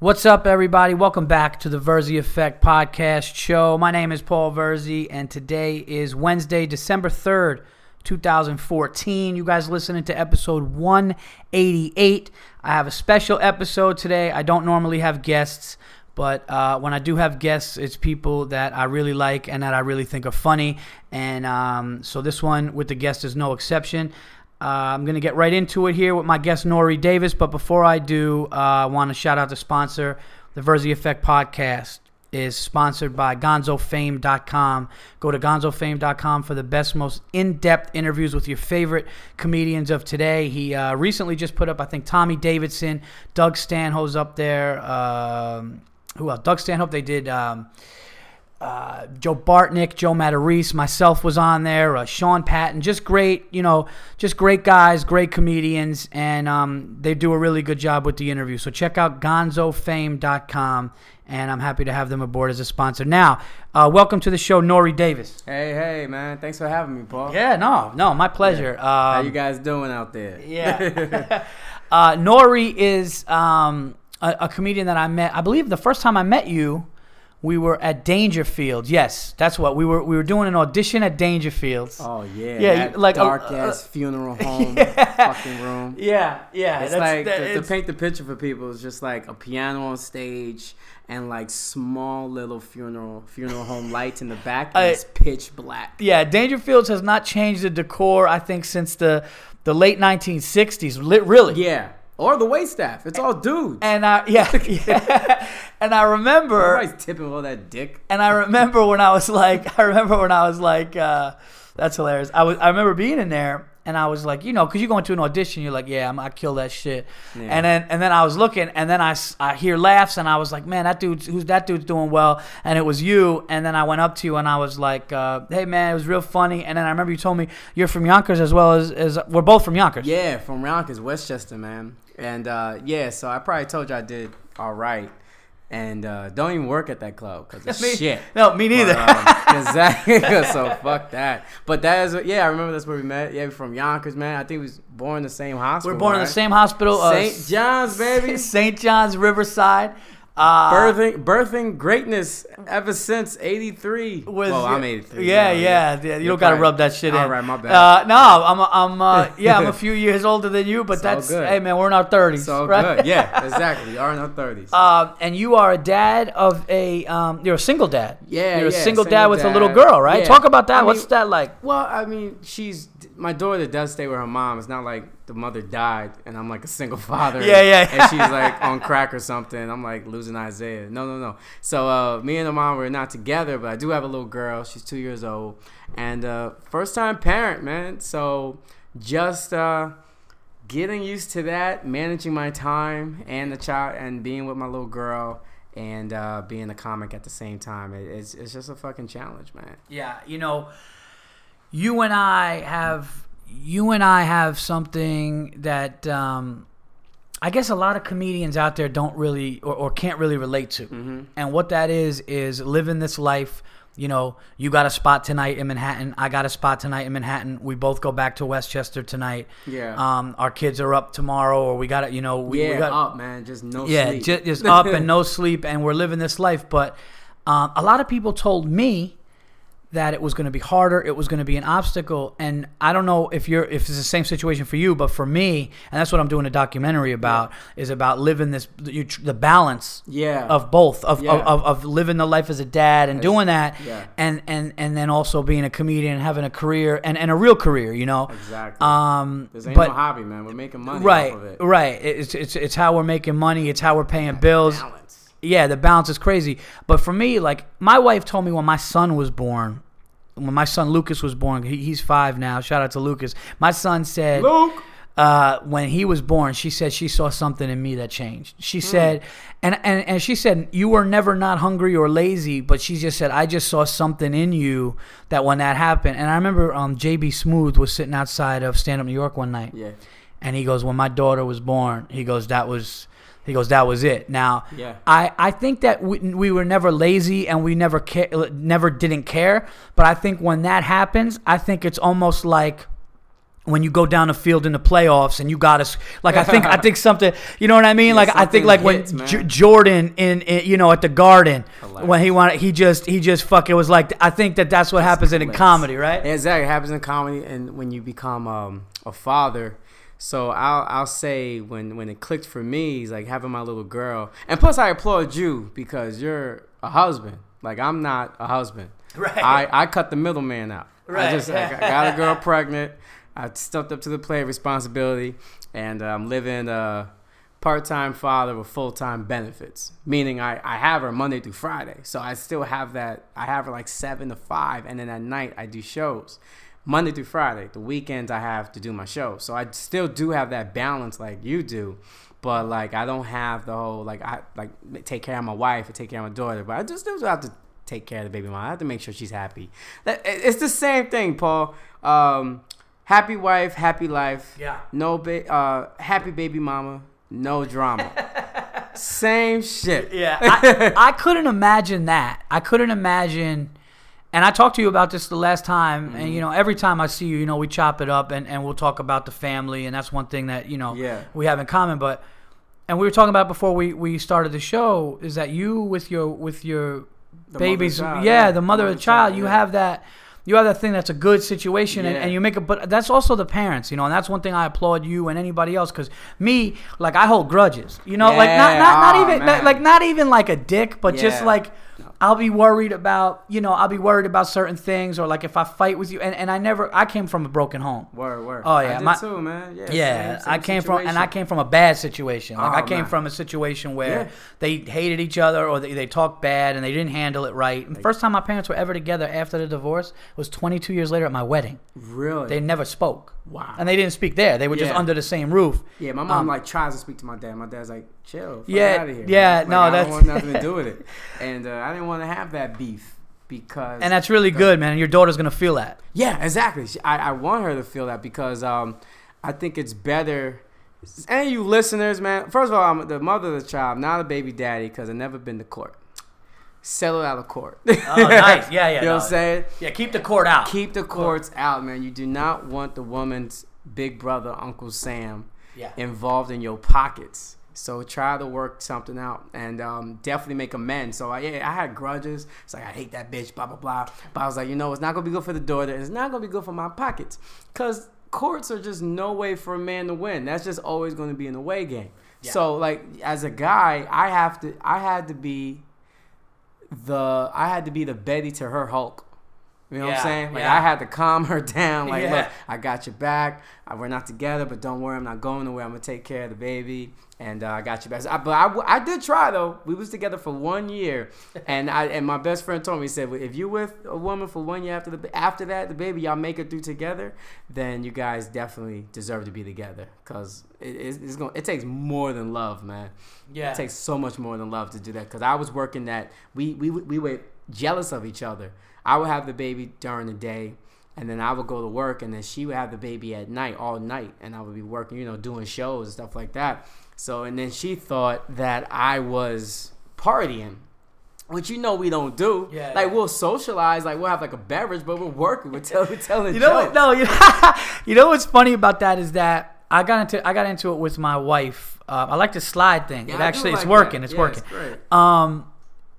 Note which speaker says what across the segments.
Speaker 1: What's up, everybody? Welcome back to the Verzi Effect podcast show. My name is Paul Verzi, and today is Wednesday, December 3rd, 2014. You guys listening to episode 188. I have a special episode today. I don't normally have guests, but uh, when I do have guests, it's people that I really like and that I really think are funny. And um, so this one with the guest is no exception. Uh, I'm going to get right into it here with my guest, Nore Davis. But before I do, uh, I want to shout out the sponsor. The Verzi Effect podcast is sponsored by gonzofame.com. Go to gonzofame.com for the best, most in depth interviews with your favorite comedians of today. He uh, recently just put up, I think, Tommy Davidson, Doug Stanhope's up there. Um, who else? Doug Stanhope. They did. Um, uh, Joe Bartnick, Joe Matarese, myself was on there, uh, Sean Patton, just great, you know, just great guys, great comedians, and um, they do a really good job with the interview. So check out gonzofame.com, and I'm happy to have them aboard as a sponsor. Now, uh, welcome to the show, Nore Davis.
Speaker 2: Hey, hey, man! Thanks for having me, Paul.
Speaker 1: Yeah, no, no, my pleasure.
Speaker 2: How
Speaker 1: Um,
Speaker 2: you guys doing out there?
Speaker 1: yeah. uh, Nori is um, a, a comedian that I met. I believe the first time I met you, we were at Dangerfield. Yes, that's what we were. We were doing an audition at Dangerfields.
Speaker 2: Oh yeah,
Speaker 1: Yeah, like uh, a-
Speaker 2: dark ass uh, funeral home fucking room.
Speaker 1: Yeah, yeah.
Speaker 2: It's
Speaker 1: that's-
Speaker 2: like
Speaker 1: that-
Speaker 2: to, to paint the picture for people. It's just like a piano on stage and like small little funeral funeral home lights in the back. And
Speaker 1: I-
Speaker 2: it's pitch black.
Speaker 1: yeah, Dangerfields has not changed the decor. I think since the the late 1960s. Li- really.
Speaker 2: Yeah, or the wait staff. It's all dudes.
Speaker 1: And I yeah, yeah. And I remember
Speaker 2: Everybody's tipping all that dick.
Speaker 1: And I remember when I was like, I remember when I was like, uh, that's hilarious. I was, I remember being in there, and I was like, you know, because you go into an audition, you're like, yeah, I'm, I kill that shit.
Speaker 2: Yeah.
Speaker 1: And then, and then I was looking, and then I, I hear laughs, and I was like, man, that dude's, who's that dude's doing well, and it was you. And then I went up to you, and I was like, uh, hey man, it was real funny. And then I remember you told me you're from Yonkers as well as, as we're both from Yonkers.
Speaker 2: Yeah, from Yonkers, Westchester, man. And uh, yeah, so I probably told you I did all right. And uh, don't even work at that club because it's
Speaker 1: Me-
Speaker 2: shit.
Speaker 1: No, me neither.
Speaker 2: But, um, exactly. so fuck that. But that is, yeah, I remember that's where we met. Yeah, from Yonkers, man. I think we was born in the same hospital.
Speaker 1: we're born in the same hospital, uh,
Speaker 2: St. John's, baby.
Speaker 1: St. John's Riverside. Uh,
Speaker 2: birthing, birthing greatness ever since '83.
Speaker 1: was
Speaker 2: well, I'm 83.
Speaker 1: Yeah,
Speaker 2: now,
Speaker 1: yeah, yeah. You
Speaker 2: You're
Speaker 1: don't gotta rub that shit in.
Speaker 2: All right, my bad.
Speaker 1: Uh, no, I'm, I'm, uh, yeah, I'm a few years older than you, but
Speaker 2: It's
Speaker 1: that's,
Speaker 2: good.
Speaker 1: hey man, we're in our thirties,
Speaker 2: so
Speaker 1: right?
Speaker 2: good. Yeah, exactly. We are in our 30s.
Speaker 1: Um, and you are a dad of a, um, you're a single dad.
Speaker 2: Yeah,
Speaker 1: you're a
Speaker 2: yeah,
Speaker 1: single,
Speaker 2: single
Speaker 1: dad with a little girl, right?
Speaker 2: Yeah.
Speaker 1: Talk about that.
Speaker 2: I
Speaker 1: What's
Speaker 2: mean-
Speaker 1: that like?
Speaker 2: Well, I mean, she's my daughter does stay with her mom. It's not like the mother died and I'm like a single father.
Speaker 1: Yeah, yeah.
Speaker 2: And she's like on crack or something. I'm like losing Isaiah. No, no, no. So uh, me and her mom were not together, but I do have a little girl. She's two years old and uh, first time parent, man. So just uh, getting used to that, managing my time and the child and being with my little girl. And uh, being a comic at the same time, it, it's it's just a fucking challenge, man.
Speaker 1: Yeah, you know, you and I have you and I have something that um, I guess a lot of comedians out there don't really or, or can't really relate to.
Speaker 2: Mm-hmm.
Speaker 1: And what that is is living this life. You know, you got a spot tonight in Manhattan. I got a spot tonight in Manhattan. We both go back to Westchester tonight.
Speaker 2: Yeah.
Speaker 1: Um, our kids are up tomorrow, or we got to, you know, we,
Speaker 2: yeah,
Speaker 1: we got
Speaker 2: up, man. Just no
Speaker 1: yeah,
Speaker 2: sleep.
Speaker 1: ju- just up and no sleep, and we're living this life. But um, a lot of people told me that it was going to be harder, it was going to be an obstacle, and I don't know if you're if it's the same situation for you, but for me, and that's what I'm doing a documentary about, is about living this you, the balance
Speaker 2: yeah.
Speaker 1: of both of,
Speaker 2: Yeah.
Speaker 1: of, of, of living the life as a dad and
Speaker 2: As-
Speaker 1: doing that,
Speaker 2: yeah.
Speaker 1: and and and then also being a comedian and having a career and, and a real career, you know.
Speaker 2: exactly.
Speaker 1: Um,
Speaker 2: this ain't
Speaker 1: but
Speaker 2: no hobby, man. We're making money
Speaker 1: right,
Speaker 2: off of it.
Speaker 1: right. It's it's it's how we're making money. It's how we're paying bills.
Speaker 2: Balance.
Speaker 1: Yeah, the balance is crazy. But for me, like my wife told me when my son was born, when my son Lucas was born, he, he's five now. Shout out to Lucas. My son said,
Speaker 2: Luke.
Speaker 1: uh, when he was born, she said she saw something in me that changed. She
Speaker 2: Hmm.
Speaker 1: said, and, and and she said you were never not hungry or lazy, but she just said I just saw something in you that when that happened. And I remember um, JB Smoove was sitting outside of Stand Up New York one night,
Speaker 2: Yeah.
Speaker 1: and he goes, when my daughter was born, he goes that was. He goes, that was it. Now,
Speaker 2: Yeah.
Speaker 1: I, I think that we, we were never lazy and we never ca- never didn't care. But I think when that happens, I think it's almost like when you go down the field in the playoffs and you got to like I think I think something you know what I mean
Speaker 2: Yeah,
Speaker 1: like I think like
Speaker 2: hits,
Speaker 1: when. J- Jordan in, in you know at the Garden when he wanted he just he just fucking was like I think that that's what happens in a comedy right
Speaker 2: Yeah, exactly. It happens in comedy, and when you become um, a father. So I'll I'll say when when it clicked for me, he's like having my little girl, and plus I applaud you because you're a husband. Like I'm not a husband.
Speaker 1: Right.
Speaker 2: I I cut the middleman out.
Speaker 1: Right.
Speaker 2: I just I got a girl pregnant. I stepped up to the plate of responsibility, and I'm living a part-time father with full-time benefits. Meaning I I have her Monday through Friday, so I still have that. I have her like seven to five, and then at night I do shows. Monday through Friday. The weekends I have to do my show. So I still do have that balance like you do. But like I don't have the whole like I like take care of my wife and take care of my daughter. But I just still have to take care of the baby mom. I have to make sure she's happy. That it's the same thing, Paul. Um, happy wife, happy life.
Speaker 1: Yeah.
Speaker 2: No ba- uh, happy baby mama, no drama. same shit.
Speaker 1: Yeah, I, I couldn't imagine that. I couldn't imagine. And I talked to you about this the last time,
Speaker 2: Mm-hmm.
Speaker 1: and you know, every time I see you, you know, we chop it up and, and we'll talk about the family, and that's one thing that you know
Speaker 2: Yeah.
Speaker 1: we have in common. But and we were talking about before we, we started the show is that you with your with your
Speaker 2: The
Speaker 1: babies,
Speaker 2: mother of the child,
Speaker 1: yeah,
Speaker 2: yeah.
Speaker 1: the mother of the child, you
Speaker 2: yeah.
Speaker 1: have that. You have that thing that's a good situation, and,
Speaker 2: Yeah.
Speaker 1: and you make it. But that's also the parents, you know, and that's one thing I applaud you and anybody else. Because me, like, I hold grudges, you know, like not not, not
Speaker 2: aw,
Speaker 1: even
Speaker 2: man.
Speaker 1: like not even like a dick, but just like I'll be worried about, you know, I'll be worried about certain things, or like if I fight with you, and, and I never, I came from a broken home.
Speaker 2: Word, word.
Speaker 1: Oh, yeah,
Speaker 2: I did
Speaker 1: my-
Speaker 2: too, man. Yeah,
Speaker 1: Yeah,
Speaker 2: same- same
Speaker 1: I came from, and I came from a bad situation. Like I
Speaker 2: Oh,
Speaker 1: came
Speaker 2: man.
Speaker 1: from a situation where
Speaker 2: Yeah.
Speaker 1: they hated each other, or they, they talked bad, and they didn't handle it right. And the first time my parents were ever together after the divorce was 22 years later at my wedding.
Speaker 2: Really?
Speaker 1: They never spoke.
Speaker 2: Wow.
Speaker 1: And they didn't speak there. They were just
Speaker 2: Yeah.
Speaker 1: under the same roof.
Speaker 2: Yeah, my mom
Speaker 1: Um,
Speaker 2: like tries to speak to my dad. My dad's like, "Chill, fuck
Speaker 1: Yeah,
Speaker 2: out of here."
Speaker 1: yeah,
Speaker 2: Like,
Speaker 1: no,
Speaker 2: I
Speaker 1: that's-
Speaker 2: don't want nothing to do with it, and uh, I didn't want to have that beef because
Speaker 1: And that's really good, man. And your daughter's gonna feel that.
Speaker 2: yeah, exactly. She- I, I want her to feel that because um, I think it's better. And you listeners, man. First of all, I'm the mother of the child, not a baby daddy, because I've never been to court. Settle out of court.
Speaker 1: Oh, nice. Yeah, yeah.
Speaker 2: you know
Speaker 1: no.
Speaker 2: what I'm saying?
Speaker 1: Yeah, keep the court out.
Speaker 2: Keep the courts out, man. You do not want the woman's big brother, Uncle Sam,
Speaker 1: Yeah.
Speaker 2: involved in your pockets. So try to work something out and um, definitely make amends. So I, yeah, I had grudges. It's like I hate that bitch, blah blah blah. But I was like, you know, it's not gonna be good for the daughter. It's not gonna be good for my pockets, cause courts are just no way for a man to win. That's just always gonna be an away game.
Speaker 1: Yeah.
Speaker 2: So like as a guy, I have to, I had to be the, I had to be the Betty to her Hulk. You know what I'm saying? Like
Speaker 1: yeah.
Speaker 2: I had to calm her down. Like,
Speaker 1: Yeah.
Speaker 2: look, I got your back. We're not together, but don't worry, I'm not going nowhere. I'm gonna take care of the baby, and uh, I got your back. I, but I, I did try though. We was together for one year, and I and my best friend told me he said, if you with a woman for one year after the after that the baby y'all make it through together, then you guys definitely deserve to be together because it, it's, it's going it takes more than love, man.
Speaker 1: Yeah.
Speaker 2: It takes so much more than love to do that. Because I was working that we we we were jealous of each other. I would have the baby during the day, and then I would go to work, and then she would have the baby at night, all night, and I would be working, you know, doing shows and stuff like that. So, and then she thought that I was partying. Which you know we don't do.
Speaker 1: Yeah,
Speaker 2: like we'll socialize, like we'll have like a beverage, but we're working. We're, tell, we're telling
Speaker 1: You know what? No, you, you know what's funny about that is that I got into I got into it with my wife. Uh, I like the slide thing.
Speaker 2: Yeah,
Speaker 1: it
Speaker 2: I
Speaker 1: actually it's working. It's
Speaker 2: Yeah,
Speaker 1: working.
Speaker 2: great.
Speaker 1: Um,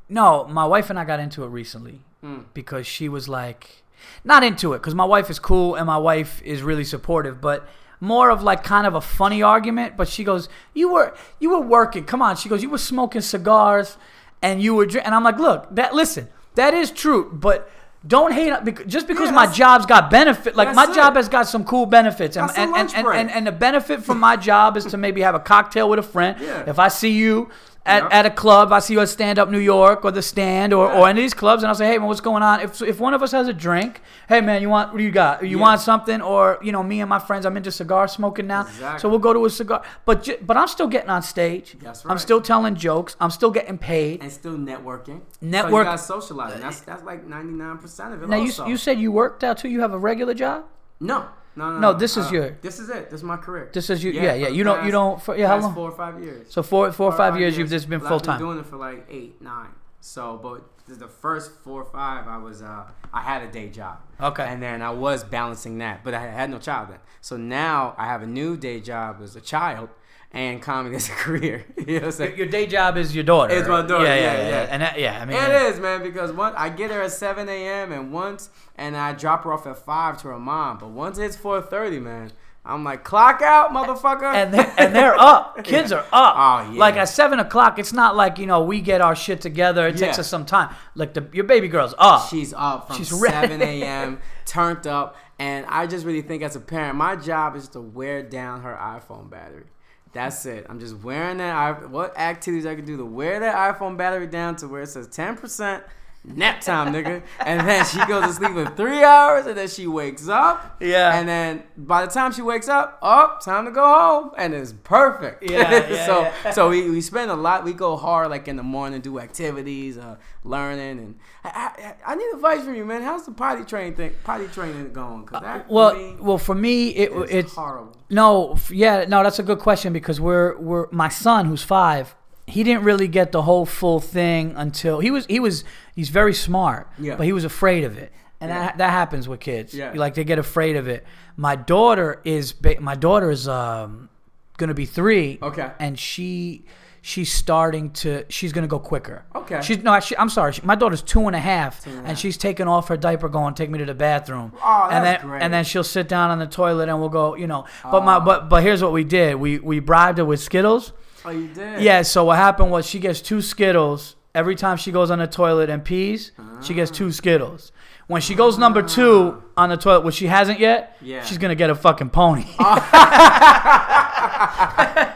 Speaker 1: no, my wife and I got into it recently
Speaker 2: Hmm.
Speaker 1: because she was like, not into it because my wife is cool and my wife is really supportive, but more of like kind of a funny argument. But she goes, "You were you were working. Come on." She goes, "You were smoking cigars and you were drinking." and I'm like, "Look, that listen, that is true, but." Don't hate just because
Speaker 2: Yeah,
Speaker 1: my job's got benefit. Like my
Speaker 2: that's
Speaker 1: job has got some cool benefits, and and, and, and, and, and the benefit from my job is to maybe have a cocktail with a friend.
Speaker 2: Yeah.
Speaker 1: If I see you at,
Speaker 2: Yep.
Speaker 1: at a club, I see you at Stand Up New York or the Stand or,
Speaker 2: Yeah.
Speaker 1: or any of these clubs, and I'll say, hey man, what's going on? If if one of us has a drink, hey man, you want what do you got? You
Speaker 2: Yeah.
Speaker 1: want something? Or you know, me and my friends, I'm into cigar smoking now,
Speaker 2: Exactly.
Speaker 1: so we'll go to a cigar. But but I'm still getting on stage.
Speaker 2: That's
Speaker 1: I'm still telling jokes. I'm still getting paid.
Speaker 2: and still networking.
Speaker 1: Network-
Speaker 2: So you guys socializing. That's that's like ninety nine percent of it.
Speaker 1: Now you you said you worked out too. You have a regular job.
Speaker 2: no, no, no.
Speaker 1: No, this is
Speaker 2: uh,
Speaker 1: your-
Speaker 2: This is it. This is my career.
Speaker 1: This is you. Yeah, yeah.
Speaker 2: the
Speaker 1: You don't. You don't. For, yeah, how long?
Speaker 2: Four or five years.
Speaker 1: So four, four or
Speaker 2: Four
Speaker 1: five years, you've just been full time.
Speaker 2: doing it for like eight, nine. So, but the first four or five, I was uh, I had a day job.
Speaker 1: Okay.
Speaker 2: And then I was balancing that, but I had no child then. So now I have a new day job as a child and comedy as a career. you know what I'm saying?
Speaker 1: Your day job is your daughter.
Speaker 2: It's my daughter,
Speaker 1: Yeah, yeah,
Speaker 2: yeah,
Speaker 1: yeah.
Speaker 2: yeah.
Speaker 1: And that, yeah, I mean,
Speaker 2: It is, man, because one I get her at seven a.m. and once, and I drop her off at five to her mom. But once it's four thirty, man, I'm like, clock out, motherfucker.
Speaker 1: and they're, and they're up. Kids are up.
Speaker 2: Oh, yeah.
Speaker 1: Like at seven o'clock, it's not like you know we get our shit together. It takes us some time. Like the your baby girl's up.
Speaker 2: She's up from
Speaker 1: She's
Speaker 2: 7 a.m. turned up, and I just really think as a parent, my job is to wear down her iPhone battery. That's it. I'm just wearing that. What activities I can do to wear that iPhone battery down to where it says 10% nap time, nigga, and then she goes to sleep in three hours, and then she wakes up.
Speaker 1: Yeah.
Speaker 2: And then by the time she wakes up, oh, time to go home, and it's perfect.
Speaker 1: Yeah, yeah,
Speaker 2: so
Speaker 1: yeah.
Speaker 2: so we, we spend a lot. We go hard like in the morning, do activities, uh, learning, and I, I, I need advice from you, man. How's the potty train thing? Potty training going? Cause that for
Speaker 1: well,
Speaker 2: me
Speaker 1: well, for me, it, it's
Speaker 2: horrible.
Speaker 1: no, yeah, no. That's a good question because we're we're my son who's five. He didn't really get the whole full thing until he was he was he's very smart,
Speaker 2: Yeah.
Speaker 1: but he was afraid of it, and
Speaker 2: Yeah.
Speaker 1: that that happens with kids.
Speaker 2: Yeah.
Speaker 1: like they get afraid of it. My daughter is my daughter is um gonna be three.
Speaker 2: Okay.
Speaker 1: and she she's starting to she's gonna go quicker.
Speaker 2: Okay.
Speaker 1: She's no, actually, I'm sorry. She, my daughter's two and a half,
Speaker 2: and a
Speaker 1: and
Speaker 2: half.
Speaker 1: she's taking off her diaper, going, "Take me to the bathroom."
Speaker 2: Oh,
Speaker 1: and then
Speaker 2: that's great.
Speaker 1: and then she'll sit down on the toilet, and we'll go, you know. But my
Speaker 2: Oh.
Speaker 1: but but here's what we did: we we bribed her with Skittles.
Speaker 2: Oh, you did?
Speaker 1: Yeah. So what happened was she gets two Skittles every time she goes on the toilet and pees. She gets two Skittles. When she goes number two on the toilet, which she hasn't yet,
Speaker 2: Yeah. Oh.
Speaker 1: she's gonna get a fucking pony. Oh.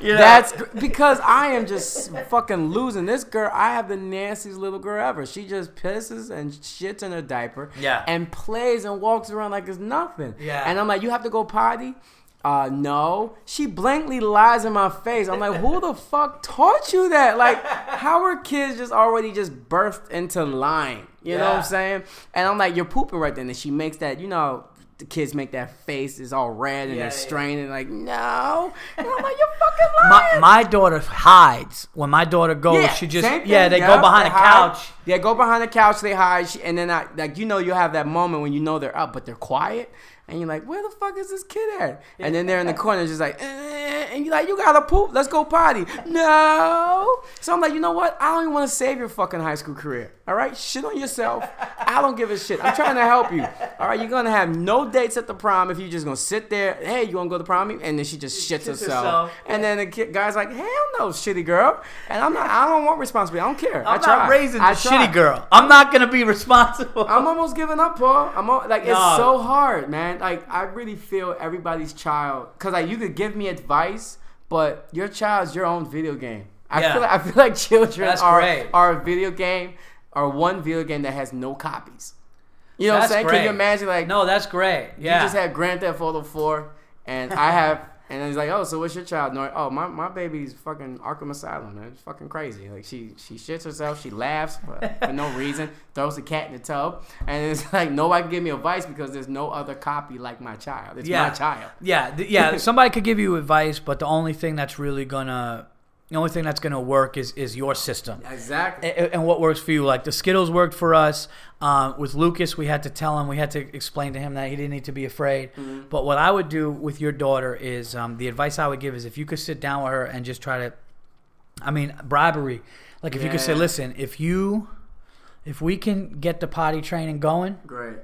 Speaker 1: You know?
Speaker 2: That's because I am just fucking losing. This girl, I have the nastiest little girl ever. She just pisses and shits in her diaper.
Speaker 1: Yeah.
Speaker 2: And plays and walks around like it's nothing.
Speaker 1: Yeah.
Speaker 2: And I'm like, you have to go potty? Uh, no. She blankly lies in my face. I'm like, who the fuck taught you that? Like, how are kids just already just birthed into lying? You know what I'm saying? And I'm like, you're pooping right then. And she makes that, you know, the kids make that face is all red and
Speaker 1: Yeah,
Speaker 2: they're
Speaker 1: yeah.
Speaker 2: straining like no and I'm like you're fucking
Speaker 1: my,
Speaker 2: lying
Speaker 1: my daughter hides when my daughter goes. she just yeah, they
Speaker 2: yeah,
Speaker 1: go behind
Speaker 2: they
Speaker 1: a
Speaker 2: hide.
Speaker 1: couch.
Speaker 2: They go behind the couch, they hide, she, and then I like you know you have that moment when you know they're up, but they're quiet, and you're like, where the fuck is this kid at? And then they're in the corner, just like, eh, and you're like, you gotta poop, let's go potty. No. So I'm like, you know what? I don't even want to save your fucking high school career. All right, shit on yourself. I don't give a shit. I'm trying to help you. All right, you're gonna have no dates at the prom if you're just gonna sit there. Hey, you wanna go to the prom? And then she just shits herself.
Speaker 1: herself.
Speaker 2: And then the kid, guy's like, hell no, shitty girl. And I'm not. I don't want responsibility. I don't care.
Speaker 1: I'm
Speaker 2: I tried.
Speaker 1: not raising the
Speaker 2: I tried.
Speaker 1: shitty girl. I'm not gonna be responsible.
Speaker 2: I'm almost giving up, Paul. I'm al- like it's so hard, man. Like I really feel everybody's child because like you could give me advice, but your child's your own video game. I
Speaker 1: Yeah.
Speaker 2: feel like I feel like children
Speaker 1: That's
Speaker 2: are
Speaker 1: great.
Speaker 2: are a video game or one video game that has no copies. You know
Speaker 1: That's
Speaker 2: what I'm saying? Can you imagine like
Speaker 1: no, that's great. Yeah.
Speaker 2: you just had Grand Theft Auto 4, and I have, and then he's like, oh, so what's your child? No, oh, my, my baby's fucking Arkham Asylum, man. It's fucking crazy. Like, she she shits herself, she laughs for, for no reason, throws the cat in the tub, and it's like, nobody can give me advice because there's no other copy like my child. It's
Speaker 1: Yeah.
Speaker 2: my child.
Speaker 1: Yeah, yeah. Somebody could give you advice, but the only thing that's really gonna, the only thing that's gonna work is is your system.
Speaker 2: Exactly.
Speaker 1: A- And what works for you? Like the Skittles worked for us. Um, with Lucas, we had to tell him, we had to explain to him that he didn't need to be afraid.
Speaker 2: Mm-hmm.
Speaker 1: But what I would do with your daughter is um, the advice I would give is if you could sit down with her and just try to, I mean, bribery. Like if you could say, listen, if you, if we can get the potty training going,
Speaker 2: Great.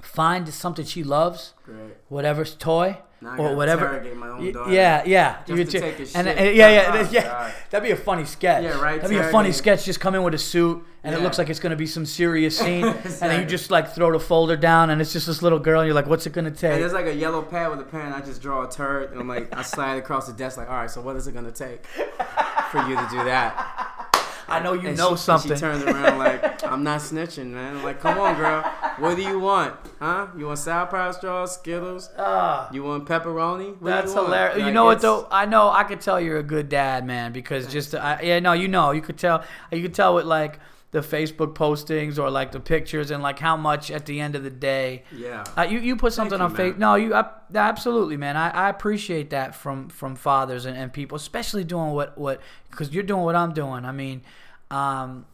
Speaker 1: find something she loves,
Speaker 2: Great.
Speaker 1: whatever toy or whatever.
Speaker 2: my own
Speaker 1: Yeah, yeah.
Speaker 2: Just
Speaker 1: You
Speaker 2: to take a
Speaker 1: and,
Speaker 2: shit.
Speaker 1: and- yeah, yeah,
Speaker 2: Oh,
Speaker 1: yeah.
Speaker 2: God.
Speaker 1: That'd be a funny sketch.
Speaker 2: Yeah, right,
Speaker 1: That'd be a funny sketch. Just come in with a suit, and it looks like it's gonna be some serious scene, and then you just like throw the folder down, and it's just this little girl, and you're like, "What's it gonna take?
Speaker 2: And
Speaker 1: take?"
Speaker 2: there's like a yellow pad with a pen. I just draw a turd, and I'm like, I slide across the desk, like, all right, so what is it gonna take for you to do that?
Speaker 1: I know you
Speaker 2: And
Speaker 1: know
Speaker 2: she,
Speaker 1: something.
Speaker 2: She turns around like, I'm not snitching, man. I'm like, come on, girl. What do you want? Huh? You want sour powder straws, Skittles?
Speaker 1: Ah.
Speaker 2: You want pepperoni? What
Speaker 1: That's
Speaker 2: you want?
Speaker 1: hilarious. You know what though? I know I could tell you're a good dad, man, because just I, yeah, no, you know, you could tell. You could tell with like the Facebook postings or like the pictures and like how much at the end of the day.
Speaker 2: Yeah.
Speaker 1: Uh, you you put something
Speaker 2: you,
Speaker 1: on. Facebook. No, you I, absolutely, man. I, I appreciate that from from fathers and, and people, especially doing what what because you're doing what I'm doing. I mean, um,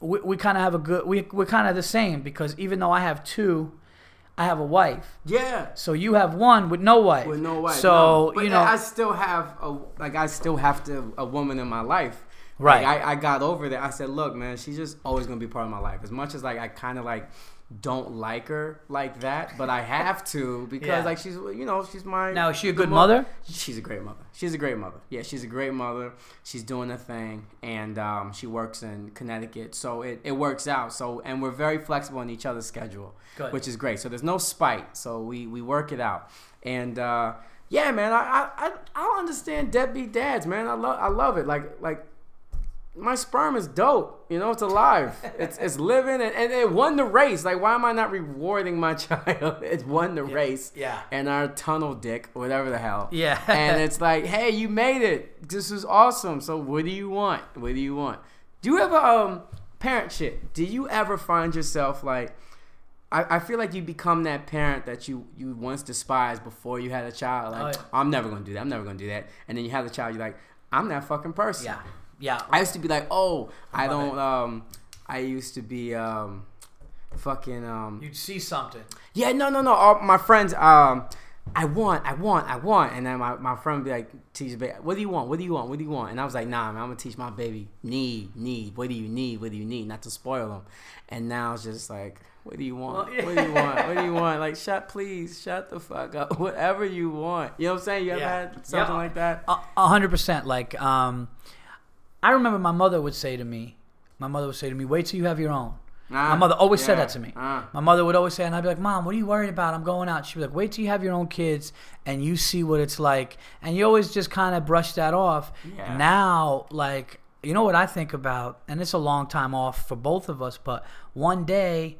Speaker 1: we, we kind of have a good. We we're kind of the same because even though I have two, I have a wife.
Speaker 2: Yeah.
Speaker 1: So you have one with no wife.
Speaker 2: With no wife.
Speaker 1: So
Speaker 2: no.
Speaker 1: You know,
Speaker 2: I still have a like I still have to a woman in my life.
Speaker 1: Right.
Speaker 2: Like, I, I got over that. I said, look, man, she's just always gonna be part of my life. As much as like I kind of like don't like her like that, but I have to because
Speaker 1: Yeah.
Speaker 2: like she's you know she's my.
Speaker 1: now is she a good
Speaker 2: mo-
Speaker 1: mother?
Speaker 2: She's a great mother. She's a great mother. Yeah, she's a great mother. She's doing a thing, and um, she works in Connecticut, so it, it works out. So and we're very flexible in each other's schedule,
Speaker 1: Good.
Speaker 2: which is great. So there's no spite. So we we work it out, and uh, yeah, man, I, I I I don't understand deadbeat dads, man. I love I love it. Like like my sperm is dope. You know, it's alive. It's it's living and, and it won the race. Like, why am I not rewarding my child? It won the race.
Speaker 1: yeah.
Speaker 2: And our tunnel dick, whatever the hell.
Speaker 1: Yeah.
Speaker 2: and it's like, hey, you made it. This is awesome. So what do you want? What do you want? Do you ever um parent shit? Do you ever find yourself like I, I feel like you become that parent that you, you once despised before you had a child. Like,
Speaker 1: Oh, yeah.
Speaker 2: I'm never gonna do that. I'm never gonna do that. And then you have the child, you're like, I'm that fucking person.
Speaker 1: Yeah. Yeah.
Speaker 2: I used to be like, oh, I
Speaker 1: love
Speaker 2: don't. Um, I used to be um, fucking um.
Speaker 1: You'd see something.
Speaker 2: Yeah, no, no, no. All my friends, um, I want, I want, I want, and then my, my friend would be like, teach the baby, what do you want? What do you want? What do you want? And I was like, nah, man, I'm gonna teach my baby need, need. What do you need? What do you need? Not to spoil them. And now it's just like, what do you want?
Speaker 1: Well,
Speaker 2: What do you want? What do you want? Like, shut, please, shut the fuck up. Whatever you want. You know what I'm saying? You ever
Speaker 1: Yeah.
Speaker 2: had something
Speaker 1: Yeah.
Speaker 2: like that?
Speaker 1: A a hundred percent. Like, um, I remember my mother would say to me, my mother would say to me, "Wait till you have your own." My mother always said that to me.
Speaker 2: Ah.
Speaker 1: My mother would always say, and I'd be like, "Mom, what are you worried about? I'm going out." She'd be like, "Wait till you have your own kids and you see what it's like." And you always just kind of brush that off.
Speaker 2: Yeah.
Speaker 1: Now, like, you know what I think about, and it's a long time off for both of us, but one day,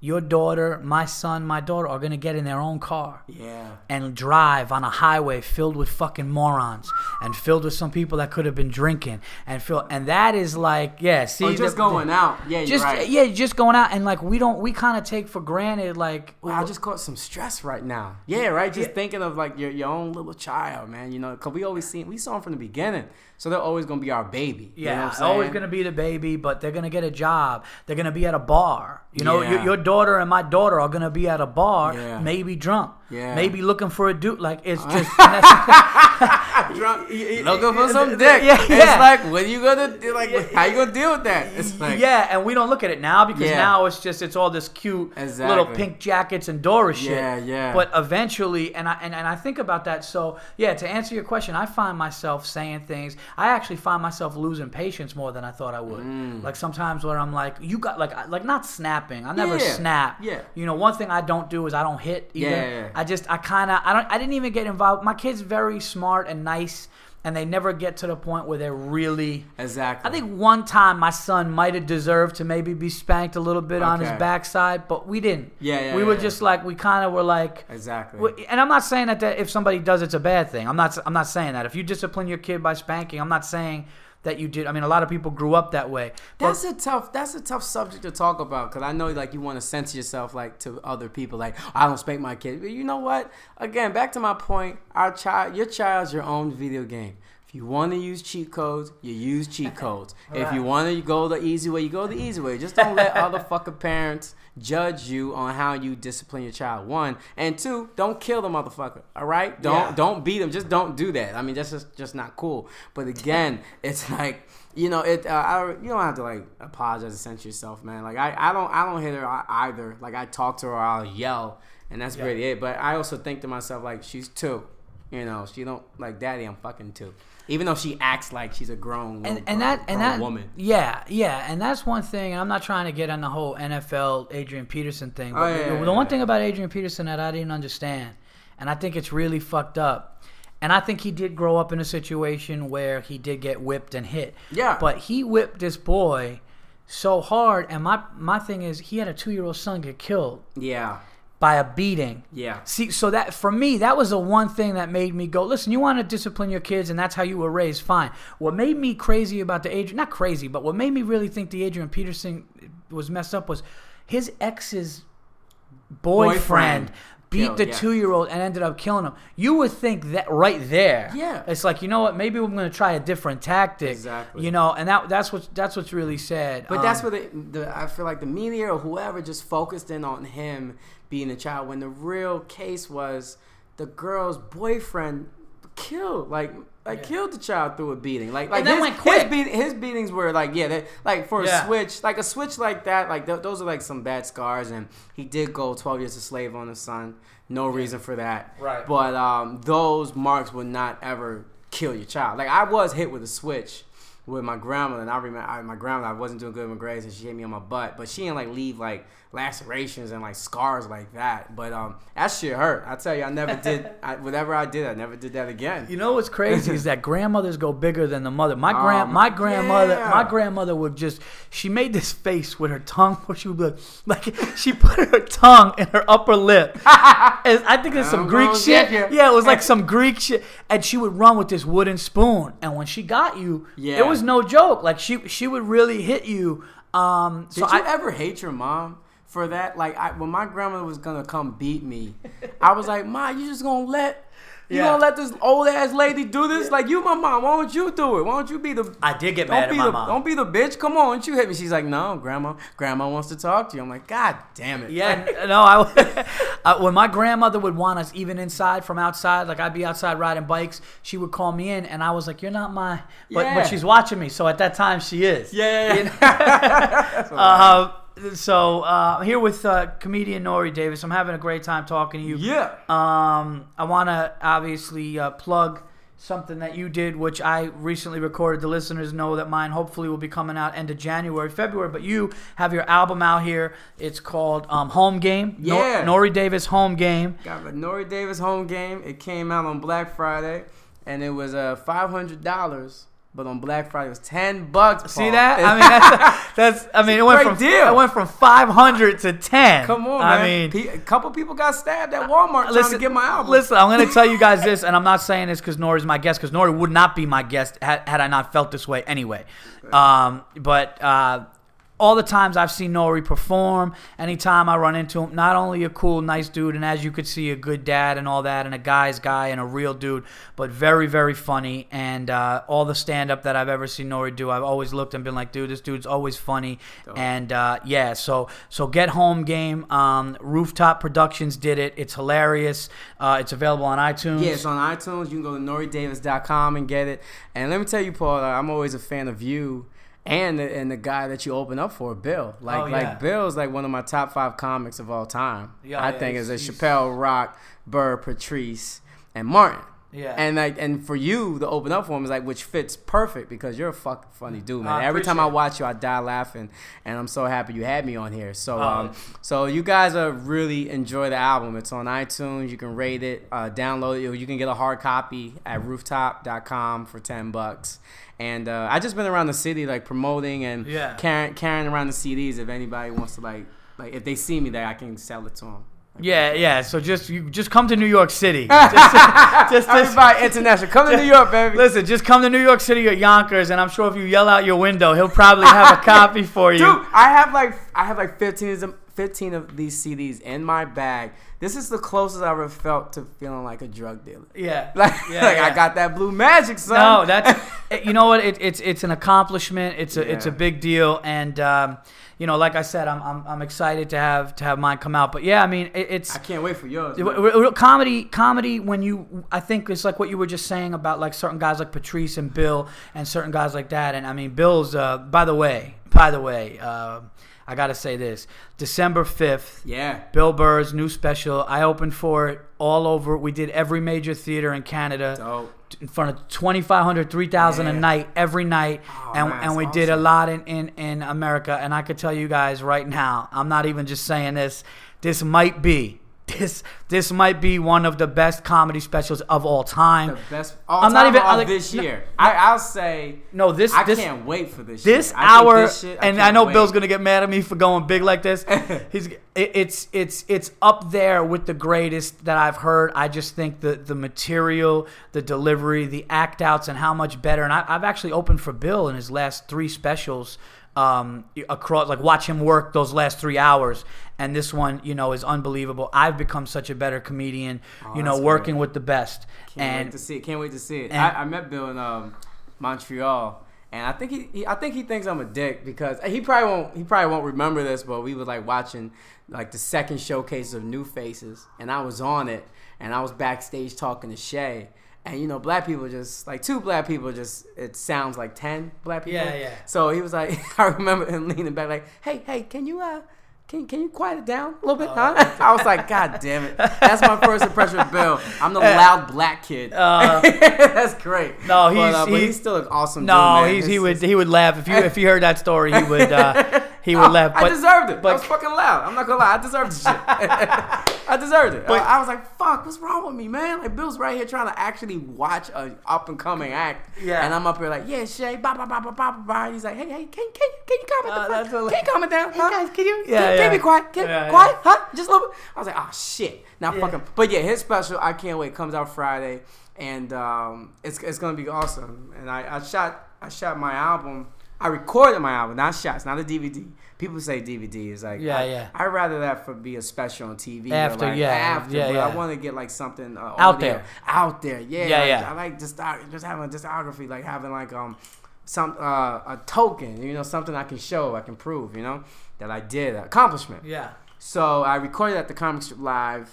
Speaker 1: your daughter, my son, my daughter are gonna get in their own car
Speaker 2: Yeah.
Speaker 1: and drive on a highway filled with fucking morons and filled with some people that could have been drinking and feel and that is like yeah see
Speaker 2: Or just
Speaker 1: the-
Speaker 2: going out. Yeah, you're
Speaker 1: just
Speaker 2: right.
Speaker 1: yeah just going out and like we don't we kind of take for granted like
Speaker 2: Wow, I just caught some stress right now. Yeah, right. Just
Speaker 1: Yeah.
Speaker 2: thinking of like your, your own little child, man. You know, cause we always seen we saw them from the beginning, so they're always gonna be our baby. You know
Speaker 1: yeah,
Speaker 2: what I'm
Speaker 1: always gonna be the baby, but they're gonna get a job. They're gonna be at a bar. You know, your,
Speaker 2: Yeah.
Speaker 1: your daughter and my daughter are gonna be at a bar,
Speaker 2: Yeah.
Speaker 1: maybe drunk,
Speaker 2: Yeah.
Speaker 1: maybe looking for a dude. Like it's just
Speaker 2: Drunk, looking for some dick.
Speaker 1: Yeah,
Speaker 2: It's
Speaker 1: yeah.
Speaker 2: like, what are you gonna? Like, how you gonna deal with that? It's like,
Speaker 1: yeah, and we don't look at it now because now it's just it's all this cute little pink jackets and Dora shit.
Speaker 2: Yeah, yeah.
Speaker 1: But eventually, and I and, and I think about that. So yeah, to answer your question, I find myself saying things. I actually find myself losing patience more than I thought I would.
Speaker 2: Mm.
Speaker 1: Like sometimes where I'm like, you got like like not snapping. I never
Speaker 2: Yeah,
Speaker 1: snap.
Speaker 2: yeah.
Speaker 1: You know, one thing I don't do is I don't hit either.
Speaker 2: Yeah, yeah, yeah.
Speaker 1: I just I kind of I don't I didn't even get involved. My kid's very smart and nice. And they never get to the point where they're really
Speaker 2: exactly.
Speaker 1: I think one time my son might have deserved to maybe be spanked a little bit on his backside, but we didn't.
Speaker 2: Yeah, yeah,
Speaker 1: We were
Speaker 2: yeah.
Speaker 1: just like we kind of were like.
Speaker 2: exactly.
Speaker 1: we- And I'm not saying that, that if somebody does, it's a bad thing. I'm not. I'm not saying that. If you discipline your kid by spanking, I'm not saying that you did. I mean, a lot of people grew up that way. But
Speaker 2: That's a tough. That's a tough subject to talk about because I know like you want to censor yourself like to other people. Like I don't spank my kid. But you know what? Again, back to my point. Our child, your child's your own video game. If you want to use cheat codes, you use cheat codes. If you want to go the easy way, you go the easy way. Just don't let other fucking parents judge you on how you discipline your child. One and two, don't kill the motherfucker. All right, don't
Speaker 1: Yeah.
Speaker 2: don't beat him. Just don't do that. I mean, that's just just not cool. But again, it's like you know, it. Uh, I, you don't have to like apologize and censor yourself, man. Like I, I don't, I don't hit her either. Like I talk to her, I'll yell, and that's
Speaker 1: Yeah.
Speaker 2: really it. But I also think to myself, like she's two. You know, she don't like daddy. I'm fucking too. Even though she acts like she's a grown
Speaker 1: and, and
Speaker 2: grown-
Speaker 1: that and that
Speaker 2: woman.
Speaker 1: yeah yeah and that's one thing and i'm not trying to get on the whole nfl adrian peterson thing but
Speaker 2: Oh, yeah,
Speaker 1: the,
Speaker 2: yeah,
Speaker 1: the one
Speaker 2: yeah.
Speaker 1: thing about adrian peterson that i didn't understand and i think it's really fucked up and i think he did grow up in a situation where he did get whipped and hit
Speaker 2: Yeah.
Speaker 1: but he whipped this boy so hard and my my thing is he had a two-year-old son get killed
Speaker 2: Yeah,
Speaker 1: by a beating
Speaker 2: yeah,
Speaker 1: See, so that for me, that was the one thing that made me go, listen, you want to discipline your kids and that's how you were raised, fine. What made me crazy about the Adrian, not crazy, but what made me really think the Adrian Peterson was messed up was his ex's boyfriend,
Speaker 2: Boyfriend.
Speaker 1: beat the
Speaker 2: yeah.
Speaker 1: two year old and ended up killing him. You would think that right there.
Speaker 2: Yeah.
Speaker 1: It's like you know what? Maybe we're going to try a different tactic.
Speaker 2: Exactly.
Speaker 1: You know, and that that's what that's what's really sad.
Speaker 2: But that's
Speaker 1: Um,
Speaker 2: where the, the I feel like the media or whoever just focused in on him being a child when the real case was the girl's boyfriend killed like like
Speaker 1: Yeah.
Speaker 2: killed the child through a beating like like his, his, beat, his beatings were like yeah they, like for a switch like a switch like that like th- those are like some bad scars and he did go 12 years a slave on his son no reason for that
Speaker 1: Right.
Speaker 2: but um those marks would not ever kill your child like I was hit with a switch with my grandmother, and I remember I, my grandmother. I wasn't doing good with my grades, and she hit me on my butt. But she didn't like leave like lacerations and like scars like that. But um, that shit hurt. I tell you, I never did. I, whatever I did, I never did that again.
Speaker 1: You know what's crazy is that grandmothers go bigger than the mother. My grand,
Speaker 2: Um,
Speaker 1: my grandmother,
Speaker 2: yeah.
Speaker 1: my grandmother would just. She made this face with her tongue, where she would be like, like she put her tongue in her upper lip. And I think it's some Greek shit.
Speaker 2: you.
Speaker 1: Yeah, it was like some Greek shit, and she would run with this wooden spoon. And when she got you,
Speaker 2: Yeah.
Speaker 1: it was no joke. Like she, she would really hit you. Um,
Speaker 2: Did
Speaker 1: so
Speaker 2: you
Speaker 1: I,
Speaker 2: ever hate your mom for that? Like, I, when my grandmother was gonna come beat me, I was like, "Ma, you just gonna let." You
Speaker 1: Yeah.
Speaker 2: gonna let this old ass lady do this? Like you, my mom. Why don't you do it? Why don't you be the?
Speaker 1: I did get mad at my
Speaker 2: the,
Speaker 1: mom.
Speaker 2: Don't be the bitch. Come on, don't you hit me? She's like, no, grandma. Grandma wants to talk to you. I'm like, God damn it.
Speaker 1: Yeah, no, I, uh, when my grandmother would want us even inside from outside, like I'd be outside riding bikes, she would call me in, and I was like, "You're not my," but
Speaker 2: Yeah.
Speaker 1: but she's watching me, so at that time she is.
Speaker 2: yeah, yeah. yeah.
Speaker 1: Uh, so uh, here with uh, comedian Nore Davis, I'm having a great time talking to you.
Speaker 2: yeah.
Speaker 1: Um, I want to obviously uh, plug something that you did, which I recently recorded. The listeners know that mine hopefully will be coming out end of January, February. But you have your album out here. It's called um, Home Game. Nor-
Speaker 2: Yeah.
Speaker 1: Nore Davis Home Game.
Speaker 2: Got the Nore Davis home game. It came out on Black Friday, and it was uh five hundred dollars. But on Black Friday, it was ten bucks.
Speaker 1: See that? I mean, that's, that's I mean, it went from
Speaker 2: deal.
Speaker 1: it went from 500 to 10.
Speaker 2: come on,
Speaker 1: I
Speaker 2: man.
Speaker 1: mean,
Speaker 2: a couple people got stabbed at Walmart trying to get my album.
Speaker 1: Listen, I'm going to tell you guys this, and I'm not saying this because Nore's my guest, because Nore would not be my guest had, had I not felt this way anyway. Um, but uh, all the times I've seen Nore perform, anytime I run into him, not only a cool, nice dude, and as you could see, a good dad and all that, and a guy's guy and a real dude, but very, very funny. And uh, all the stand up that I've ever seen Nore do, I've always looked and been like, dude, this dude's always funny. And uh, yeah, so so get home game. Um, Rooftop Productions did it. It's hilarious. Uh, it's available on iTunes.
Speaker 2: Yeah, it's on iTunes. You can go to noredavis.com and get it. And let me tell you, Paul, I'm always a fan of you and the, and the guy that you open up for, Bill. Like
Speaker 1: Oh, yeah.
Speaker 2: like Bill's like one of my top five comics of all time.
Speaker 1: Yeah,
Speaker 2: I
Speaker 1: yeah,
Speaker 2: think is a Chappelle, Rock, Burr, Patrice, and Martin.
Speaker 1: Yeah.
Speaker 2: And like and for you to open up for him is like which fits perfect because you're a fucking funny dude, man.
Speaker 1: I
Speaker 2: Every time I watch you, I die laughing, and I'm so happy you had me on here. So
Speaker 1: Oh.
Speaker 2: um, so you guys are really enjoy the album. It's on iTunes. You can rate it, uh, download it. You can get a hard copy at rooftop.com for ten bucks. And uh, I just been around the city like promoting and
Speaker 1: Yeah.
Speaker 2: carrying carrying around the CDs. If anybody wants to like like if they see me there, I can sell it to them.
Speaker 1: Yeah, yeah. So just you just come to New York City. Just, just, just-
Speaker 2: Everybody international, come to New York, baby.
Speaker 1: listen, just come to New York City or Yonkers, and I'm sure if you yell out your window, he'll probably have a copy for you.
Speaker 2: Dude, I have like I have like 15 of them, 15 of these CDs in my bag. This is the closest I ever felt to feeling like a drug dealer.
Speaker 1: Yeah,
Speaker 2: Like,
Speaker 1: yeah,
Speaker 2: like
Speaker 1: yeah.
Speaker 2: I got that blue magic, son.
Speaker 1: No, that's you know what? It, it's it's an accomplishment. It's a it's a big deal, and um, you know, like I said, I'm, I'm I'm excited to have to have mine come out. But yeah, I mean, it, it's
Speaker 2: I can't wait for yours. Man.
Speaker 1: comedy comedy when you i think it's like what you were just saying about like certain guys like patrice and bill and certain guys like that and i mean bill's uh by the way by the way uh, i gotta say this december 5th
Speaker 2: Yeah.
Speaker 1: bill burr's new special i opened for it all over we did every major theater in canada
Speaker 2: Dope.
Speaker 1: In front of 2500 3000 a night every night.
Speaker 2: Oh,
Speaker 1: and,
Speaker 2: man,
Speaker 1: and we
Speaker 2: that's
Speaker 1: did a lot in, in, in america. And i could tell you guys right now i'm not even just saying this this might be this this might be one of the best comedy specials of all time
Speaker 2: The best all
Speaker 1: I'm not even- like-
Speaker 2: this
Speaker 1: no-
Speaker 2: year. I, I'll say
Speaker 1: no this
Speaker 2: I
Speaker 1: this
Speaker 2: can't wait for this.
Speaker 1: this.
Speaker 2: I
Speaker 1: hour
Speaker 2: this shit,
Speaker 1: and I know
Speaker 2: wait.
Speaker 1: Bill's gonna get mad at me for going big like this. He's it, it's it's it's up there with the greatest that I've heard. I just think the the material, the delivery, the act outs, and how much better. And I, I've actually opened for Bill in his last three specials. Um, across like watch him work those last three hours and this one you know is unbelievable i've become such a better comedian
Speaker 2: Oh,
Speaker 1: you know working
Speaker 2: great.
Speaker 1: with the best
Speaker 2: Can't
Speaker 1: and
Speaker 2: wait to see it. Can't wait to see it.
Speaker 1: and-
Speaker 2: I, I met Bill in um, Montreal, and I think he, he, I think he thinks I'm a dick because he probably won't. He probably won't remember this, but we were like watching like the second showcase of New Faces, and I was on it, and I was backstage talking to Shay. And you know, black people just like two black people just it sounds like ten black people.
Speaker 1: Yeah, yeah.
Speaker 2: So he was like, I remember him leaning back like, "Hey, hey, can you uh, can can you quiet it down a little bit?" Huh? I was like, "God damn it!" That's my first impression of Bill. I'm the loud black kid.
Speaker 1: Uh,
Speaker 2: That's great.
Speaker 1: No,
Speaker 2: but,
Speaker 1: he's-
Speaker 2: uh, but he's still an awesome.
Speaker 1: no
Speaker 2: dude,
Speaker 1: he's, he would he would laugh if you if you heard that story he would uh, he would
Speaker 2: Oh,
Speaker 1: laugh
Speaker 2: I deserved it.
Speaker 1: but-
Speaker 2: I was fucking loud. I'm not gonna lie. I deserved the shit. I deserved it.
Speaker 1: But-
Speaker 2: I, I was like, "Fuck, what's wrong with me, man?" Like Bill's right here trying to actually watch a up and coming act.
Speaker 1: Yeah.
Speaker 2: And I'm up here like, "Yeah, Shay, blah blah blah blah blah blah." He's like, "Hey, hey, can can can you comment
Speaker 1: Uh,
Speaker 2: the
Speaker 1: that's
Speaker 2: fuck? Can you comment down? Huh?
Speaker 1: guys, can you- Yeah,
Speaker 2: can
Speaker 1: yeah.
Speaker 2: you be quiet? Can,
Speaker 1: Yeah, yeah.
Speaker 2: quiet? Huh? Just a little bit." I was like, "Oh shit!" Now
Speaker 1: Yeah.
Speaker 2: fucking. But yeah, his special, I can't wait. Comes out Friday, and um, it's it's gonna be awesome. And I, I shot I shot my album. I recorded my album, not shots, not a DVD. People say DVD is like
Speaker 1: Yeah,
Speaker 2: I,
Speaker 1: yeah.
Speaker 2: I'd rather that for be a special on TV.
Speaker 1: After,
Speaker 2: like
Speaker 1: yeah,
Speaker 2: after.
Speaker 1: yeah,
Speaker 2: but
Speaker 1: yeah.
Speaker 2: I want to get like something uh,
Speaker 1: Out
Speaker 2: audio-
Speaker 1: there.
Speaker 2: out there. Yeah,
Speaker 1: Yeah,
Speaker 2: like,
Speaker 1: yeah.
Speaker 2: I like just just having a discography, like having like um some uh, a token, you know, something I can show, I can prove, you know, that I did accomplishment.
Speaker 1: yeah
Speaker 2: So I recorded at the comic strip live.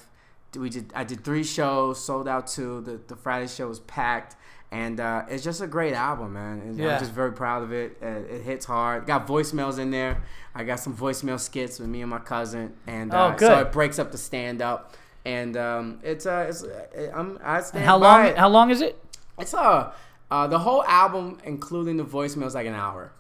Speaker 2: We did. I did three shows, sold out two. The the Friday show was packed, and uh, it's just a great album, man. And
Speaker 1: Yeah.
Speaker 2: I'm just very proud of it. Uh, it hits hard. Got voicemails in there. I got some voicemail skits with me and my cousin, and uh,
Speaker 1: Oh,
Speaker 2: so it breaks up the stand up. And um, it's uh, it's uh, I'm I stand
Speaker 1: and how long
Speaker 2: it.
Speaker 1: how long is it
Speaker 2: It's uh, uh the whole album, including the voicemails, like an hour.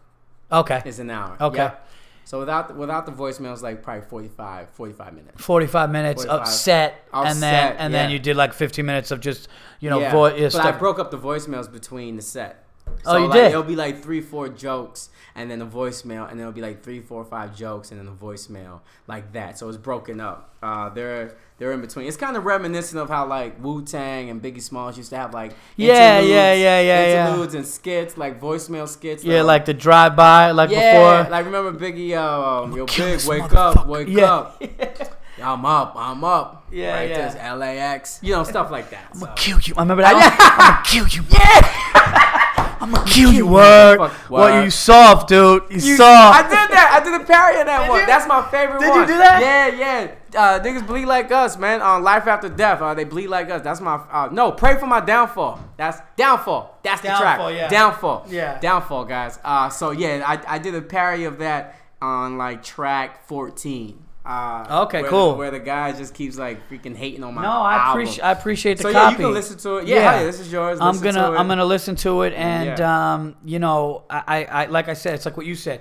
Speaker 1: okay
Speaker 2: It's an hour.
Speaker 1: Okay.
Speaker 2: Yep. So without without the voicemails, like probably 45, 45 minutes.
Speaker 1: 45 minutes
Speaker 2: 45.
Speaker 1: of set
Speaker 2: Of
Speaker 1: and then and then you did like 15 minutes of just you know
Speaker 2: yeah,
Speaker 1: vo-
Speaker 2: but I broke up the voicemails between the set.
Speaker 1: Oh,
Speaker 2: So,
Speaker 1: you
Speaker 2: like,
Speaker 1: did?
Speaker 2: It'll be like three, four jokes, and then a voicemail, and then it'll be like three, four, five jokes, and then a voicemail, like that. So it's broken up. Uh, they're they're in between. It's kind of reminiscent of how like Wu Tang and Biggie Smalls used to have like
Speaker 1: Yeah, yeah, yeah, yeah, yeah.
Speaker 2: interludes and skits, like voicemail skits.
Speaker 1: yeah,
Speaker 2: that,
Speaker 1: like the drive by like
Speaker 2: yeah,
Speaker 1: before.
Speaker 2: like remember Biggie? Um, yo, big, wake up, wake
Speaker 1: Yeah.
Speaker 2: up. I'm up, I'm up.
Speaker 1: Yeah,
Speaker 2: right
Speaker 1: yeah.
Speaker 2: There's LAX, you know, stuff like that.
Speaker 1: I'm
Speaker 2: so.
Speaker 1: gonna kill you. I remember that.
Speaker 2: Yeah.
Speaker 1: I'm gonna kill you.
Speaker 2: Yeah.
Speaker 1: I'm gonna kill you. Word. What you soft, dude? You,
Speaker 2: You-
Speaker 1: soft.
Speaker 2: I did that. I did a parody of that
Speaker 1: Did
Speaker 2: one.
Speaker 1: you?
Speaker 2: That's my favorite one.
Speaker 1: Did you do that?
Speaker 2: Yeah, yeah. Uh, niggas bleed like us, man. On life after death, uh, they bleed like us. That's my. Uh, no, pray for my downfall. That's downfall. That's the track.
Speaker 1: Downfall,
Speaker 2: track.
Speaker 1: yeah.
Speaker 2: Downfall.
Speaker 1: Yeah.
Speaker 2: Downfall, guys. Uh, so yeah, I, I did a parody of that on like track fourteen. Uh,
Speaker 1: Okay,
Speaker 2: where
Speaker 1: cool.
Speaker 2: The, where the guy just keeps like freaking hating on my.
Speaker 1: no, I appreciate I appreciate the
Speaker 2: So yeah,
Speaker 1: copy.
Speaker 2: you can listen to it. Yeah,
Speaker 1: Yeah.
Speaker 2: hell yeah, this is yours.
Speaker 1: I'm gonna
Speaker 2: to it.
Speaker 1: I'm gonna listen to it, and
Speaker 2: Yeah.
Speaker 1: um, you know, I, I, I like I said, it's like what you said.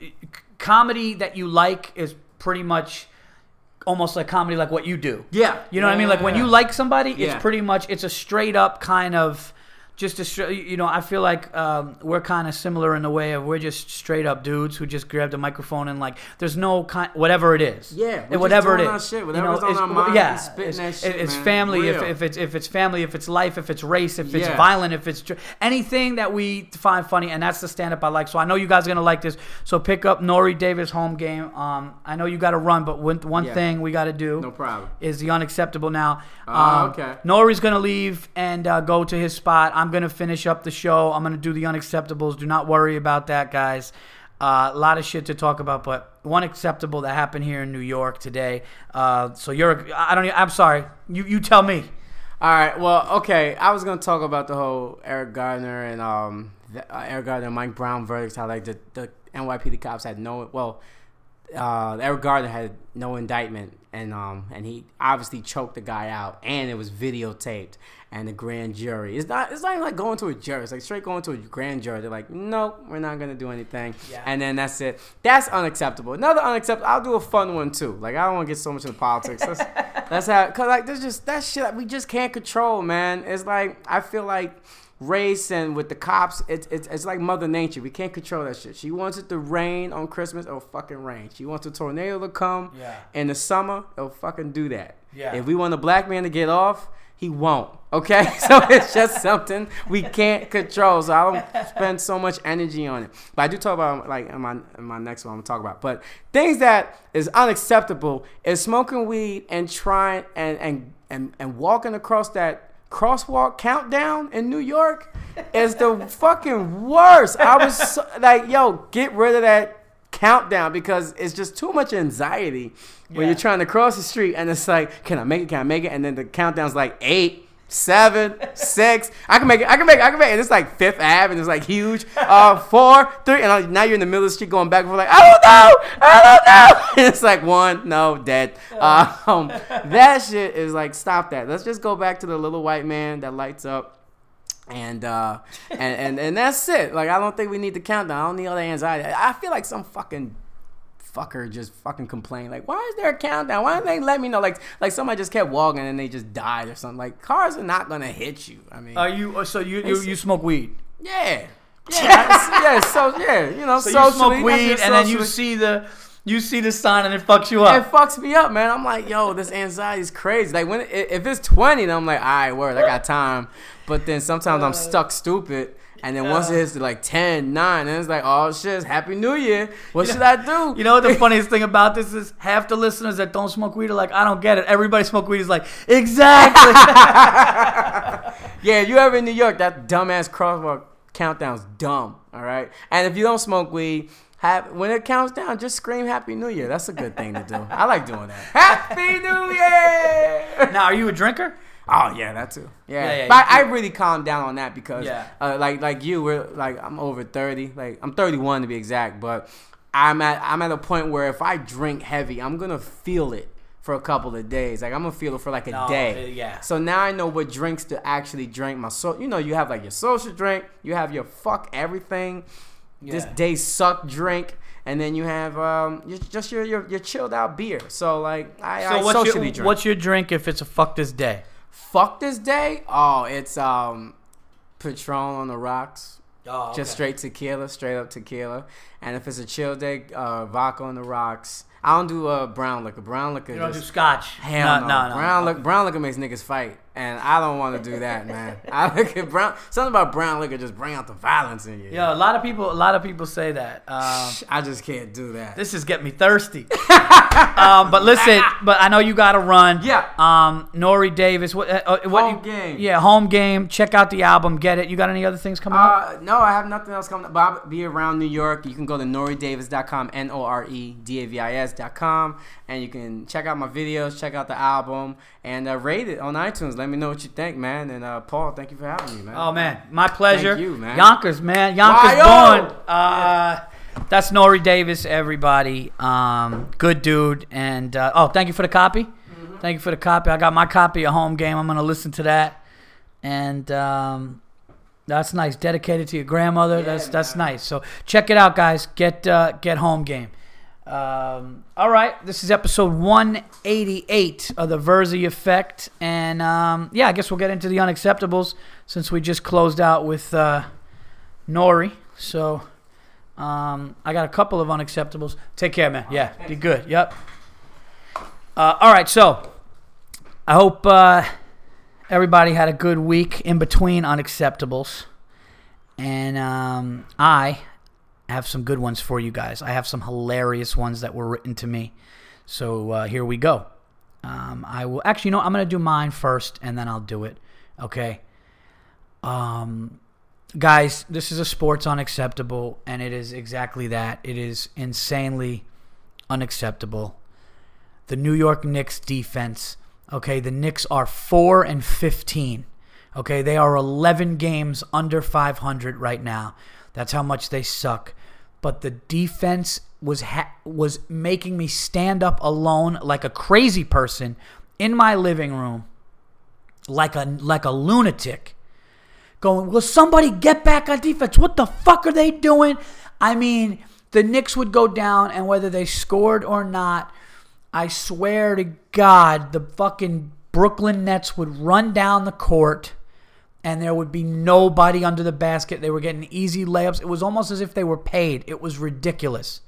Speaker 1: C- comedy that you like is pretty much almost like comedy, like what you do.
Speaker 2: Yeah.
Speaker 1: You know what I mean? Like when you like somebody, it's
Speaker 2: Yeah.
Speaker 1: pretty much it's a straight up kind of just a straight. You know, I feel like um, we're kind of similar in the way of we're just straight up dudes who just grabbed a microphone and like there's no kind whatever it is.
Speaker 2: Yeah, we're
Speaker 1: And
Speaker 2: just
Speaker 1: whatever it
Speaker 2: our shit,
Speaker 1: You
Speaker 2: whatever's
Speaker 1: know,
Speaker 2: on
Speaker 1: it's-
Speaker 2: our mind,
Speaker 1: yeah, it's,
Speaker 2: that shit,
Speaker 1: it's family. If,
Speaker 2: Real.
Speaker 1: if it's if it's family, if it's life, if it's race, if it's
Speaker 2: Yeah.
Speaker 1: violent, if it's anything that we find funny, and that's the stand up I like. So I know you guys are gonna like this. So pick up Nore Davis home game. Um, I know you got to run, but one one
Speaker 2: Yeah.
Speaker 1: thing we got to do
Speaker 2: No problem.
Speaker 1: is the unacceptable now.
Speaker 2: Ah,
Speaker 1: Um,
Speaker 2: okay.
Speaker 1: Nore's gonna leave and uh, go to his spot. I'm gonna finish up the show. I'm gonna do the unacceptables. Do not worry about that, guys. Uh, a lot of shit to talk about, but one acceptable that happened here in New York today. Uh, so you're, I don't, I'm sorry. You you tell me.
Speaker 2: All right. Well, okay. I was gonna talk about the whole Eric Gardner and um the, uh, Eric Gardner and Mike Brown verdicts. How like the the NYPD cops had no well, uh, Eric Gardner had no indictment and um and he obviously choked the guy out and it was videotaped and the grand jury. It's not it's not even like going to a jury. It's like straight going to a grand jury. They're like, nope, we're not gonna do anything.
Speaker 1: Yeah.
Speaker 2: And then that's it. That's unacceptable. Another unacceptable. I'll do a fun one too. Like I don't want to get so much into politics. Let's, let's cause like there's just that shit that we just can't control, man. It's like I feel like race and with the cops, it's it's it's like Mother Nature. We can't control that shit. She wants it to rain on Christmas, it'll fucking rain. She wants a tornado to come
Speaker 1: Yeah.
Speaker 2: in the summer, it'll fucking do that.
Speaker 1: Yeah.
Speaker 2: If we want a black man to get off, he won't. Okay, so it's just something we can't control. So I don't spend so much energy on it. But I do talk about like in my in my next one I'm gonna talk about. But things that is unacceptable is smoking weed and trying and and and, and walking across that crosswalk countdown in New York is the fucking worst. I was so, like, yo, get rid of that countdown because it's just too much anxiety when
Speaker 1: Yeah.
Speaker 2: you're trying to cross the street and it's like, can I make it? Can I make it? And then the countdown's like eight. Seven, six, I can make it. I can make it. I can make it. And it's like Fifth Ave, and it's like huge. Uh, four, three, and now you're in the middle of the street going back and forth, like I don't know, I don't know. And it's like one, no, dead. Um, that shit is like stop that. Let's just go back to the little white man that lights up and uh and, and and that's it like i don't think we need the countdown i don't need all the anxiety i feel like some fucking fucker just fucking complained like why is there a countdown why didn't they let me know like like somebody just kept walking and they just died or something like cars are not gonna hit you i mean
Speaker 1: Are you? Oh, so you you, you smoke weed?
Speaker 2: yeah yeah yeah so yeah you know
Speaker 1: So
Speaker 2: socially,
Speaker 1: you smoke weed, and then you see the you see the sign, and it fucks you up.
Speaker 2: it fucks me up, man. I'm like, yo, this anxiety is crazy. Like when if it's 20, then I'm like, all right, word, I got time. But then sometimes I'm uh. stuck stupid. And then once it hits to like 10, 9, then it's like, oh shit, Happy New Year. What should I do?
Speaker 1: You know what the funniest thing about this is? Half the listeners that don't smoke weed are like, I don't get it. Everybody smoke weed is like, exactly.
Speaker 2: yeah, if you ever in New York, that dumbass crosswalk countdown's dumb. All right. And if you don't smoke weed, have, when it counts down, just scream Happy New Year. That's a good thing to do. I like doing that. Happy New Year.
Speaker 1: now, are you a drinker?
Speaker 2: Oh yeah, that too. Yeah,
Speaker 1: Yeah, yeah,
Speaker 2: but I, I really calmed down on that because,
Speaker 1: Yeah.
Speaker 2: uh, like like you, we're like I'm over thirty. Like I'm 31 to be exact, but I'm at I'm at a point where if I drink heavy, I'm gonna feel it for a couple of days. Like I'm gonna feel it for like a
Speaker 1: No,
Speaker 2: day.
Speaker 1: uh, yeah.
Speaker 2: So now I know what drinks to actually drink. My so you know you have like your social drink, you have your fuck everything, this day suck drink. And then you have um, your, just your, your your chilled out beer. So like I, I
Speaker 1: what's
Speaker 2: socially
Speaker 1: your,
Speaker 2: drink.
Speaker 1: what's your drink if it's a fuck this day?
Speaker 2: Fuck this day. Oh, it's um, Patron on the rocks.
Speaker 1: Oh,
Speaker 2: Just straight tequila, straight up tequila. And if it's a chill day, uh, vodka on the rocks. I don't do uh, brown liquor. Brown liquor.
Speaker 1: You don't do scotch.
Speaker 2: hell no.
Speaker 1: no, no.
Speaker 2: Brown liquor. Brown liquor makes niggas fight, and I don't want to do that, man. I look at brown. Something about brown liquor just bring out the violence in you.
Speaker 1: Yo, a lot of people, a lot of people say that. Um,
Speaker 2: I just can't do that.
Speaker 1: this is getting me thirsty. um, but listen, but I know you got to run.
Speaker 2: Yeah.
Speaker 1: Um, Nore Davis. What? Uh, uh, what
Speaker 2: Home
Speaker 1: you-
Speaker 2: game.
Speaker 1: Yeah, home game. Check out the album. Get it. You got any other things coming up?
Speaker 2: Uh, no, I have nothing else coming up. But I'll be around New York. You can go to noredavis.com, N O R E D A V I S.com, and you can check out my videos, check out the album, and uh, rate it on iTunes. Let me know what you think, man. And uh, Paul, thank you for having me, man.
Speaker 1: Oh man, my pleasure.
Speaker 2: Thank you, man.
Speaker 1: Yonkers, man. Yonkers
Speaker 2: Why-yo!
Speaker 1: born. Uh, that's Nore Davis, everybody. Um, good dude. And uh, oh, thank you for the copy.
Speaker 2: Mm-hmm.
Speaker 1: Thank you for the copy. I got my copy of Home Game. I'm gonna listen to that. And um, that's nice. Dedicated to your grandmother. that's that's nice. So check it out, guys. Get uh, get Home Game. Um, all right, this is episode 188 of the Verzi Effect, and um, yeah, I guess we'll get into the unacceptables since we just closed out with uh, Nore. So um, I got a couple of unacceptables. Take care, man. Yeah, be good. Yep. Uh, all right, so I hope uh, everybody had a good week in between unacceptables, and um, I have some good ones for you guys. I have some hilarious ones that were written to me. So uh, here we go. Um, I will actually, you know, I'm gonna do mine first, and then I'll do it. Okay. Um, guys, this is a sports unacceptable, and it is exactly that. It is insanely unacceptable. The New York Knicks defense. Okay, the Knicks are four and fifteen. Okay, they are 11 games under 500 right now. That's how much they suck. But the defense was ha- was making me stand up alone like a crazy person in my living room, like a like a lunatic, going, "Will somebody get back on defense? What the fuck are they doing?" I mean, the Knicks would go down, and whether they scored or not, I swear to God, the fucking Brooklyn Nets would run down the court and there would be nobody under the basket. They were getting easy layups. It was almost as if they were paid. It was ridiculous.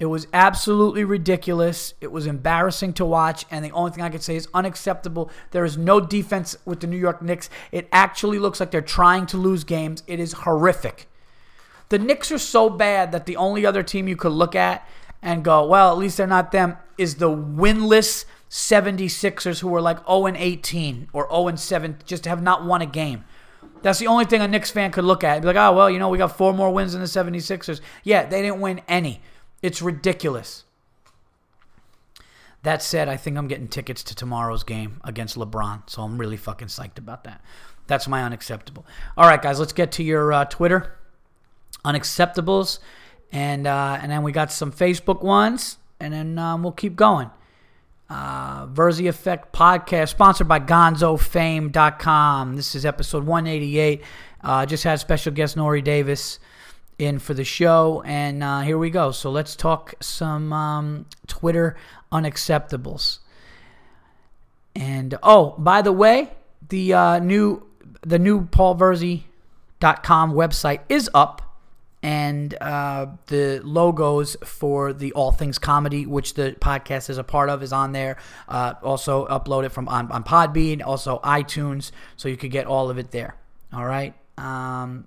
Speaker 1: It was absolutely ridiculous. It was embarrassing to watch, and the only thing I could say is unacceptable. There is no defense with the New York Knicks. It actually looks like they're trying to lose games. It is horrific. The Knicks are so bad that the only other team you could look at and go, well, at least they're not them, is the winless 76ers who were like 0 and 18 or 0 and 7, just have not won a game. That's the only thing a Knicks fan could look at. Be like, oh, well, you know, we got four more wins than the 76ers. Yeah, they didn't win any. It's ridiculous. That said, I think I'm getting tickets to tomorrow's game against LeBron, so I'm really fucking psyched about that. That's my unacceptable. All right, guys, let's get to your uh, Twitter unacceptables, and uh, and then we got some Facebook ones, and then um, we'll keep going. Uh, Verzi Effect podcast sponsored by GonzoFame.com. This is episode 188. Uh, just had special guest Nore Davis in for the show, and uh, here we go. So let's talk some um, Twitter unacceptables. And oh, by the way, the uh, new the new PaulVerzi.com website is up and uh, the logos for the All Things Comedy, which the podcast is a part of, is on there. Uh, also uploaded from on, on Podbean, also iTunes, so you could get all of it there. All right. Um,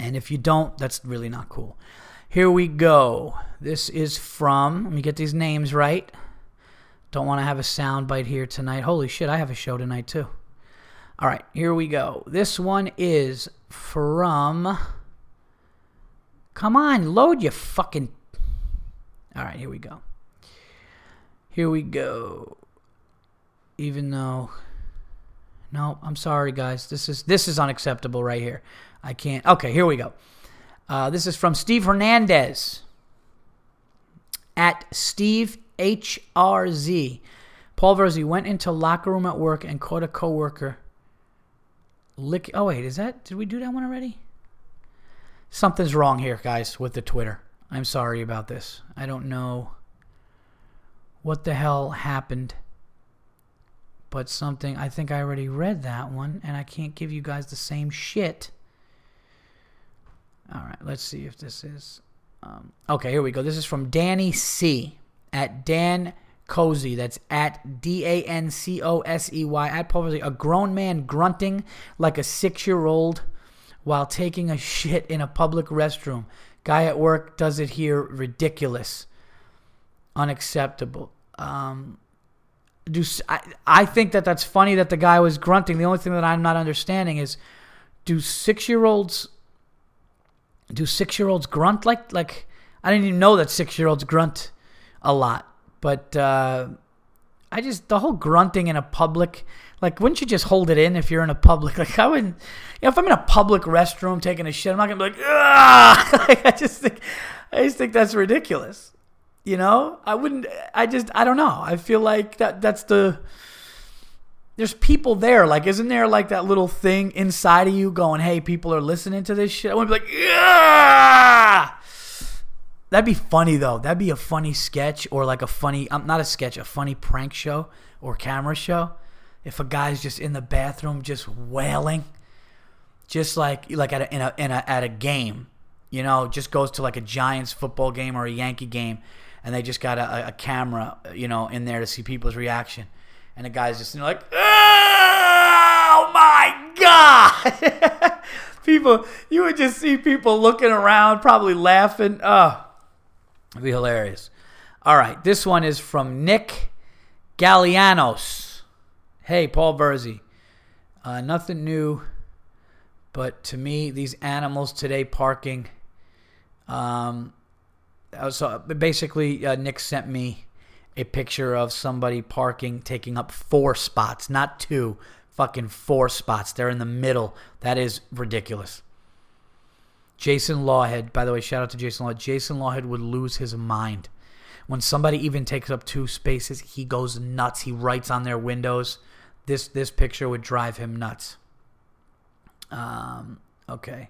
Speaker 1: and if you don't, that's really not cool. Here we go. This is from. Let me get these names right. Don't want to have a sound bite here tonight. Holy shit, I have a show tonight too. All right, here we go. This one is from. Come on, load your fucking. All right, here we go. Here we go. Even though. No, I'm sorry, guys. This is this is unacceptable right here. I can't. Okay, here we go. Uh, this is from Steve Hernandez at Steve HRZ. Paul Verzi went into locker room at work and caught a coworker. Lick. Oh wait, is that? Did we do that one already? Something's wrong here, guys, with the Twitter. I'm sorry about this. I don't know what the hell happened. But something, I think I already read that one, and I can't give you guys the same shit. All right, let's see if this is. Um, okay, here we go. This is from Danny C. at Dan Cosey. That's at D A N C O S E Y. At Paul A grown man grunting like a six year old while taking a shit in a public restroom. Guy at work does it here. Ridiculous. Unacceptable. Um, do I, I think that that's funny that the guy was grunting. The only thing that I'm not understanding is do six year olds do six year olds grunt like like I didn't even know that six year olds grunt a lot. But uh, I just the whole grunting in a public like wouldn't you just hold it in if you're in a public like I wouldn't you know, if I'm in a public restroom taking a shit I'm not gonna be like ah like, I just think I just think that's ridiculous. You know I wouldn't I just I don't know I feel like that that's the there's people there. Like, isn't there like that little thing inside of you going, "Hey, people are listening to this shit"? I to be like, yeah. That'd be funny though. That'd be a funny sketch or like a funny, um, not a sketch, a funny prank show or camera show. If a guy's just in the bathroom just wailing, just like like at a, in a, in a at a game, you know, just goes to like a Giants football game or a Yankee game, and they just got a, a camera, you know, in there to see people's reaction and the guy's just like, oh my god! people, you would just see people looking around, probably laughing. Oh, it'd be hilarious. All right, this one is from Nick Gallianos. Hey, Paul Verzi. Uh, nothing new, but to me, these animals today parking. Um, so basically, uh, Nick sent me a picture of somebody parking, taking up four spots, not two, fucking four spots. They're in the middle. That is ridiculous. Jason Lawhead, by the way, shout out to Jason Lawhead. Jason Lawhead would lose his mind. When somebody even takes up two spaces, he goes nuts. He writes on their windows. This this picture would drive him nuts. Um, okay.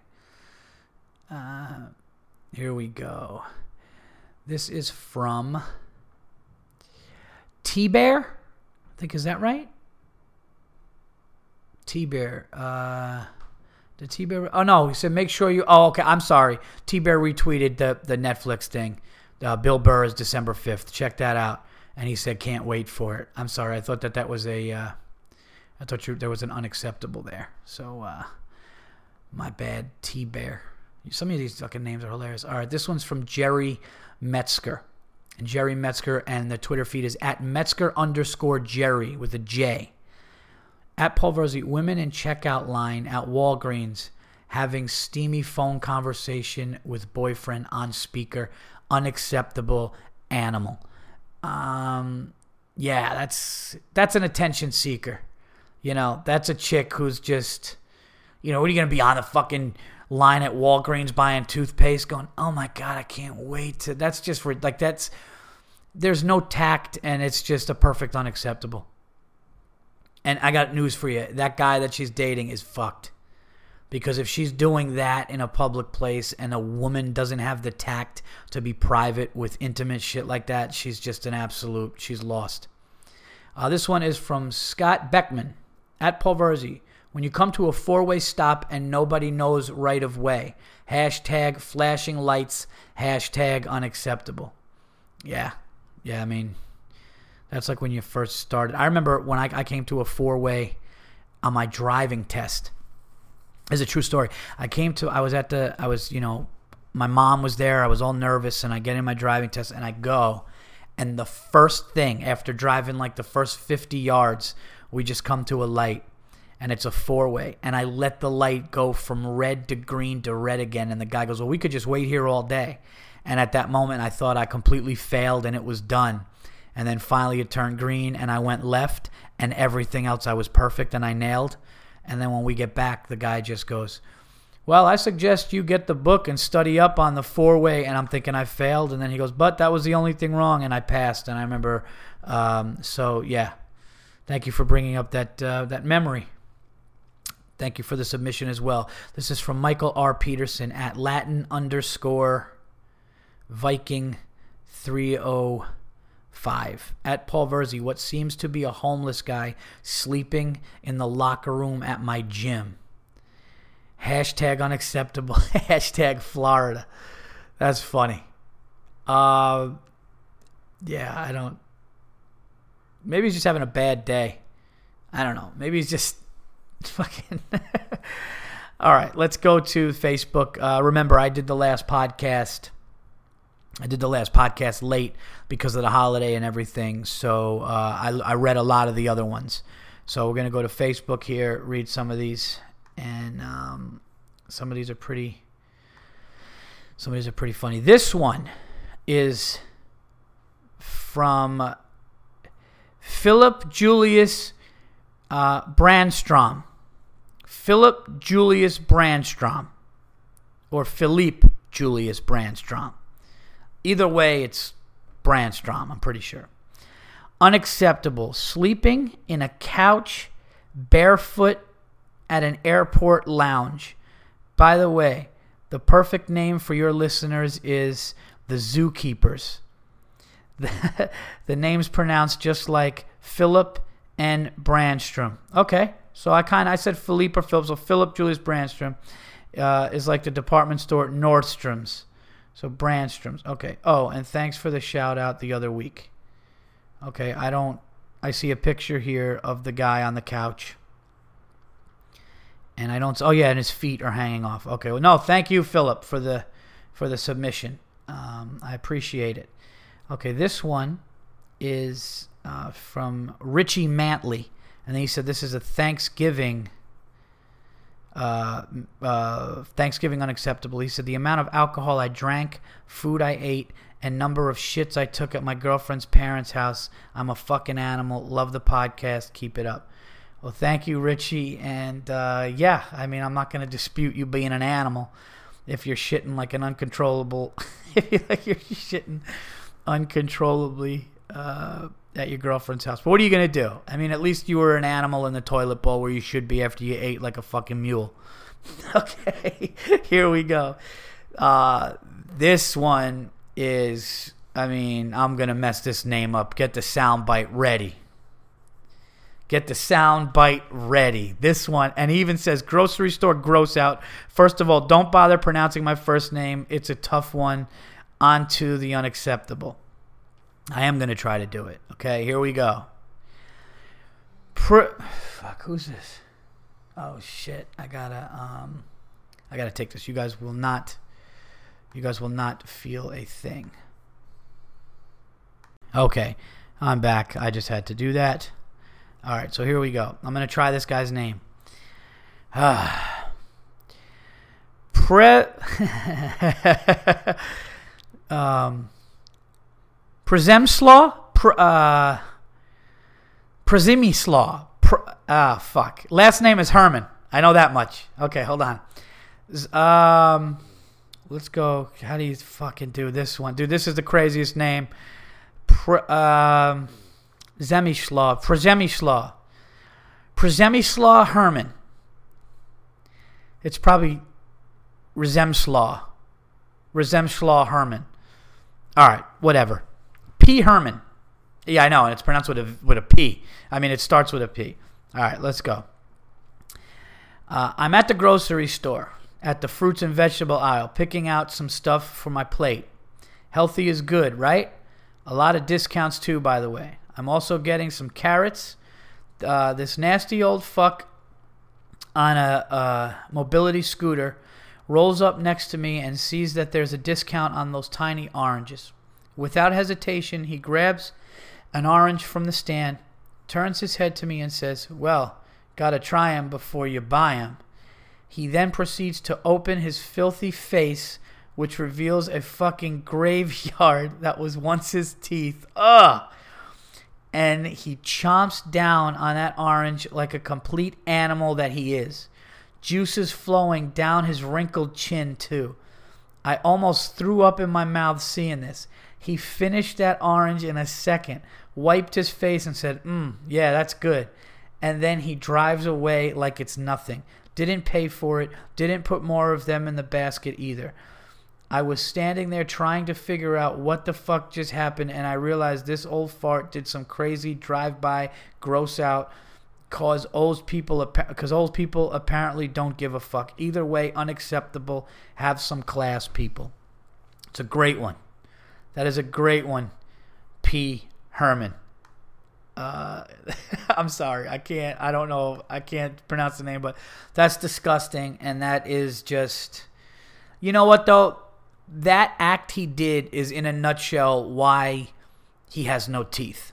Speaker 1: Uh, here we go. This is from T Bear. I think is that right? T Bear. Uh, the T Bear. Oh no, he said make sure you. Oh okay, I'm sorry. T Bear retweeted the the Netflix thing. Uh, Bill Burr is December 5th. Check that out. And he said, can't wait for it. I'm sorry. I thought that that was a, uh, I thought you, there was an unacceptable there. So, uh, my bad, T Bear. Some of these fucking names are hilarious. All right, this one's from Jerry Metzger. And Jerry Metzger, and the Twitter feed is at Metzger underscore Jerry with a J. At Paul Verzi, women in checkout line at Walgreens having steamy phone conversation with boyfriend on speaker. Unacceptable animal. Um, yeah, that's that's an attention seeker. You know, that's a chick who's just, you know, what are you gonna be on the fucking line at Walgreens buying toothpaste, going, "Oh my god, I can't wait to." That's just for like that's. There's no tact, and it's just a perfect unacceptable. And I got news for you: that guy that she's dating is fucked. Because if she's doing that in a public place and a woman doesn't have the tact to be private with intimate shit like that, she's just an absolute, she's lost. Uh, this one is from Scott Beckman at Paul Verzi. When you come to a four way stop and nobody knows right of way, hashtag flashing lights, hashtag unacceptable. Yeah. Yeah, I mean, that's like when you first started. I remember when I, I came to a four way on my driving test is a true story. I came to, I was at the, I was, you know, my mom was there. I was all nervous, and I get in my driving test, and I go, and the first thing after driving like the first 50 yards, we just come to a light, and it's a four way, and I let the light go from red to green to red again, and the guy goes, "Well, we could just wait here all day," and at that moment, I thought I completely failed, and it was done. And then finally, it turned green, and I went left, and everything else I was perfect, and I nailed. And then when we get back, the guy just goes, Well, I suggest you get the book and study up on the four way. And I'm thinking I failed. And then he goes, But that was the only thing wrong. And I passed. And I remember, um, so yeah. Thank you for bringing up that, uh, that memory. Thank you for the submission as well. This is from Michael R. Peterson at Latin underscore Viking three o five At Paul Verzi, what seems to be a homeless guy sleeping in the locker room at my gym. Hashtag unacceptable. Hashtag Florida. That's funny. Uh, yeah, I don't. Maybe he's just having a bad day. I don't know. Maybe he's just fucking. All right, let's go to Facebook. Uh, remember, I did the last podcast I did the last podcast late because of the holiday and everything, so uh, I, I read a lot of the other ones. So we're gonna go to Facebook here, read some of these, and um, some of these are pretty. Some of these are pretty funny. This one is from Philip Julius uh, Brandstrom. Philip Julius Brandstrom, or Philippe Julius Brandstrom. Either way, it's Brandstrom, I'm pretty sure. Unacceptable. Sleeping in a couch barefoot at an airport lounge. By the way, the perfect name for your listeners is the Zookeepers. The, the name's pronounced just like Philip and Brandstrom. Okay, so I kind of I said Philippe or Philip, so Philip Julius Brandstrom uh, is like the department store Nordstrom's. So Brandstrom's. Okay. Oh, and thanks for the shout out the other week. Okay, I don't I see a picture here of the guy on the couch. And I don't Oh yeah, and his feet are hanging off. Okay. Well, no, thank you Philip for the for the submission. Um, I appreciate it. Okay, this one is uh, from Richie Mantley. And he said this is a Thanksgiving uh, uh, Thanksgiving unacceptable. He said the amount of alcohol I drank, food I ate, and number of shits I took at my girlfriend's parents' house. I'm a fucking animal. Love the podcast. Keep it up. Well, thank you, Richie. And uh, yeah, I mean, I'm not going to dispute you being an animal if you're shitting like an uncontrollable, if you like you're shitting uncontrollably. Uh, at your girlfriend's house. But what are you gonna do? I mean, at least you were an animal in the toilet bowl where you should be after you ate like a fucking mule. okay, here we go. Uh, this one is. I mean, I'm gonna mess this name up. Get the sound bite ready. Get the sound bite ready. This one, and he even says grocery store gross out. First of all, don't bother pronouncing my first name. It's a tough one. Onto the unacceptable. I am going to try to do it. Okay, here we go. Pr- Fuck, who's this? Oh shit! I gotta um, I gotta take this. You guys will not, you guys will not feel a thing. Okay, I'm back. I just had to do that. All right, so here we go. I'm gonna try this guy's name. Ah. Pre. um. Przemysław. Pre, uh. Przemysław. Pre, ah, fuck. Last name is Herman. I know that much. Okay, hold on. Um. Let's go. How do you fucking do this one? Dude, this is the craziest name. Um. Zemislaw. Przemysław. Przemysław Herman. It's probably Rezemslaw. Rezemslaw Herman. All right, whatever. P. Herman. Yeah, I know, and it's pronounced with a with a P. I mean, it starts with a P. All right, let's go. Uh, I'm at the grocery store at the fruits and vegetable aisle, picking out some stuff for my plate. Healthy is good, right? A lot of discounts too, by the way. I'm also getting some carrots. Uh, this nasty old fuck on a, uh mobility scooter rolls up next to me and sees that there's a discount on those tiny oranges. Without hesitation, he grabs an orange from the stand, turns his head to me, and says, Well, gotta try 'em before you buy 'em. He then proceeds to open his filthy face, which reveals a fucking graveyard that was once his teeth. Ugh! and he chomps down on that orange like a complete animal that he is. Juices flowing down his wrinkled chin, too. I almost threw up in my mouth seeing this. He finished that orange in a second, wiped his face, and said, Mmm, yeah, that's good. And then he drives away like it's nothing. Didn't pay for it, didn't put more of them in the basket either. I was standing there trying to figure out what the fuck just happened, and I realized this old fart did some crazy drive-by, gross out, cause old people because old people apparently don't give a fuck. Either way, unacceptable. Have some class, people. It's a great one. That is a great one. P. Herman. Uh, I'm sorry, I can't. I don't know. I can't pronounce the name, but that's disgusting, and that is just. You know what though? that act he did is in a nutshell why he has no teeth.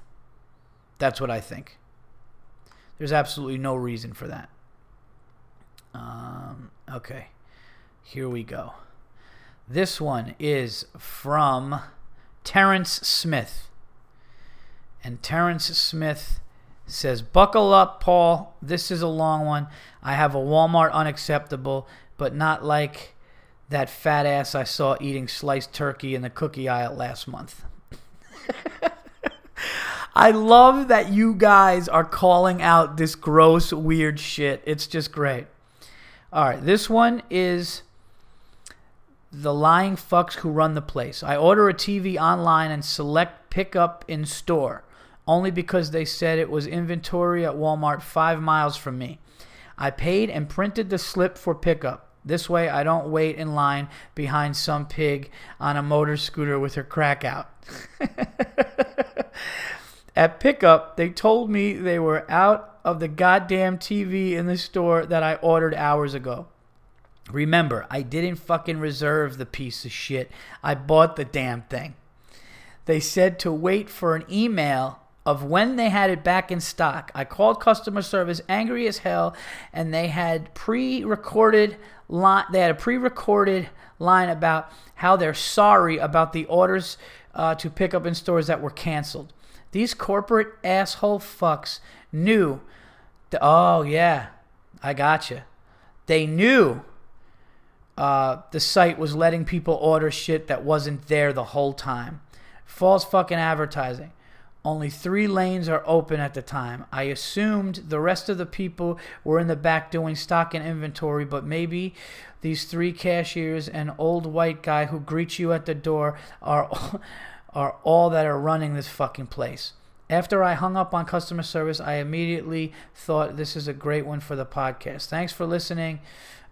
Speaker 1: That's what I think. There's absolutely no reason for that. Um, okay, here we go. This one is from Terrence Smith. And Terrence Smith says, Buckle up, Paul. This is a long one. I have a Walmart unacceptable, but not like that fat ass I saw eating sliced turkey in the cookie aisle last month. I love that you guys are calling out this gross, weird shit. It's just great. All right, this one is the lying fucks who run the place. I order a TV online and select pickup in store only because they said it was inventory at Walmart five miles from me. I paid and printed the slip for pickup. This way, I don't wait in line behind some pig on a motor scooter with her crack out. At pickup, they told me they were out of the goddamn TV in the store that I ordered hours ago. Remember, I didn't fucking reserve the piece of shit. I bought the damn thing. They said to wait for an email of when they had it back in stock. I called customer service angry as hell and they had pre-recorded line they had a pre-recorded line about how they're sorry about the orders uh, to pick up in stores that were canceled. These corporate asshole fucks knew the, oh yeah, I gotcha. They knew uh, the site was letting people order shit that wasn't there the whole time. False fucking advertising. Only three lanes are open at the time. I assumed the rest of the people were in the back doing stock and inventory, but maybe these three cashiers and old white guy who greets you at the door are are all that are running this fucking place. After I hung up on customer service, I immediately thought this is a great one for the podcast. Thanks for listening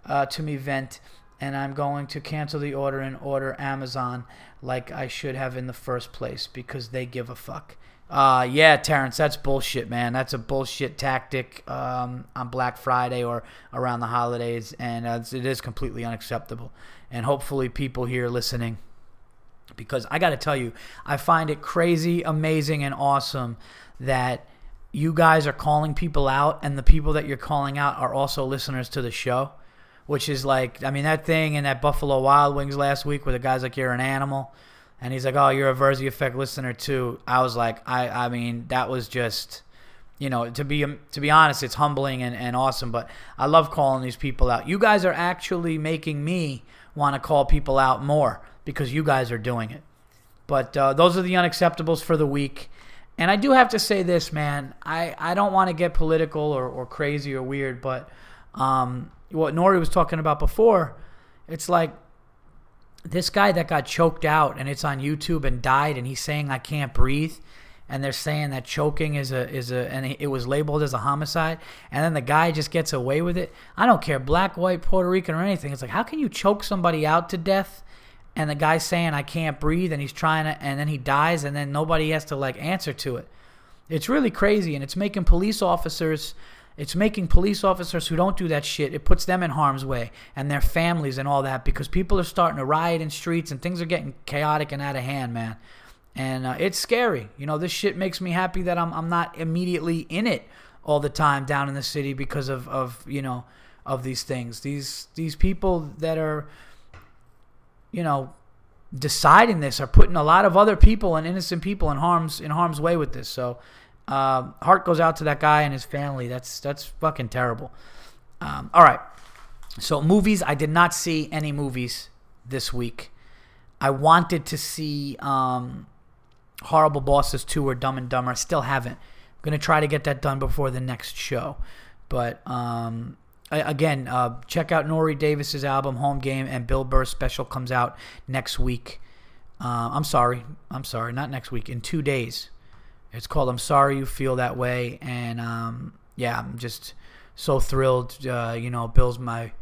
Speaker 1: uh, to me vent. and I'm going to cancel the order and order Amazon like I should have in the first place because they give a fuck. Uh, yeah, Terrence, that's bullshit, man. That's a bullshit tactic um, on Black Friday or around the holidays, and uh, it is completely unacceptable. And hopefully, people here listening, because I got to tell you, I find it crazy, amazing, and awesome that you guys are calling people out, and the people that you're calling out are also listeners to the show, which is like, I mean, that thing in that Buffalo Wild Wings last week where the guy's like, you're an animal and he's like, "Oh, you're a Verzi Effect listener too." I was like, "I, I mean, that was just, you know, to be to be honest, it's humbling and, and awesome." But I love calling these people out. You guys are actually making me want to call people out more because you guys are doing it. But uh, those are the unacceptables for the week. And I do have to say this, man. I, I don't want to get political or, or crazy or weird, but um, what Nore was talking about before, it's like this guy that got choked out and it's on YouTube and died and he's saying I can't breathe and they're saying that choking is a is a and it was labeled as a homicide and then the guy just gets away with it. I don't care black, white, Puerto Rican or anything. It's like how can you choke somebody out to death and the guy's saying I can't breathe and he's trying to and then he dies and then nobody has to like answer to it. It's really crazy and it's making police officers it's making police officers who don't do that shit, it puts them in harm's way and their families and all that because people are starting to riot in streets and things are getting chaotic and out of hand, man. And uh, it's scary. You know, this shit makes me happy that I'm, I'm not immediately in it all the time down in the city because of, of you know, of these things. These these people that are, you know, deciding this are putting a lot of other people and innocent people in harm's in harm's way with this. So uh, heart goes out to that guy and his family. That's that's fucking terrible. Um, all right. So movies, I did not see any movies this week. I wanted to see um, Horrible Bosses 2 or Dumb and Dumber. I still haven't. I'm going to try to get that done before the next show. But um, again, uh, check out Nore Davis's album Home Game and Bill Burr's special comes out next week. Uh, I'm sorry. I'm sorry. Not next week. In two days. It's called "I'm Sorry You Feel That Way," and um, yeah, I'm just so thrilled. Uh, you know, Bill's my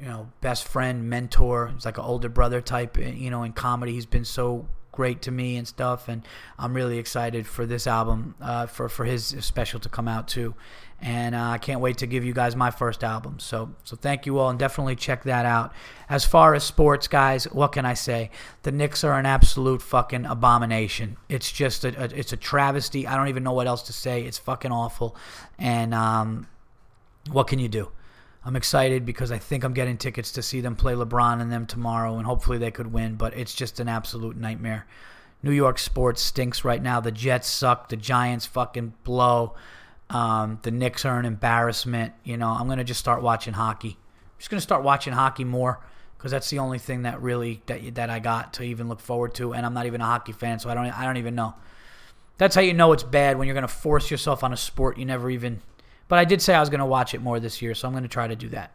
Speaker 1: you know best friend, mentor. He's like an older brother type. You know, in comedy, he's been so great to me and stuff, and I'm really excited for this album, uh, for for his special to come out too and uh, I can't wait to give you guys my first album. So, so thank you all, and definitely check that out. As far as sports, guys, what can I say? The Knicks are an absolute fucking abomination. It's just a, a it's a travesty. I don't even know what else to say. It's fucking awful, and um, what can you do? I'm excited because I think I'm getting tickets to see them play LeBron and them tomorrow, and hopefully they could win. But it's just an absolute nightmare. New York sports stinks right now. The Jets suck. The Giants fucking blow. Um, the Knicks are an embarrassment. You know, I'm gonna just start watching hockey. I'm just gonna start watching hockey more because that's the only thing that really that that I got to even look forward to. And I'm not even a hockey fan, so I don't I don't even know. That's how you know it's bad when you're gonna force yourself on a sport you never even. But I did say I was gonna watch it more this year, so I'm gonna try to do that.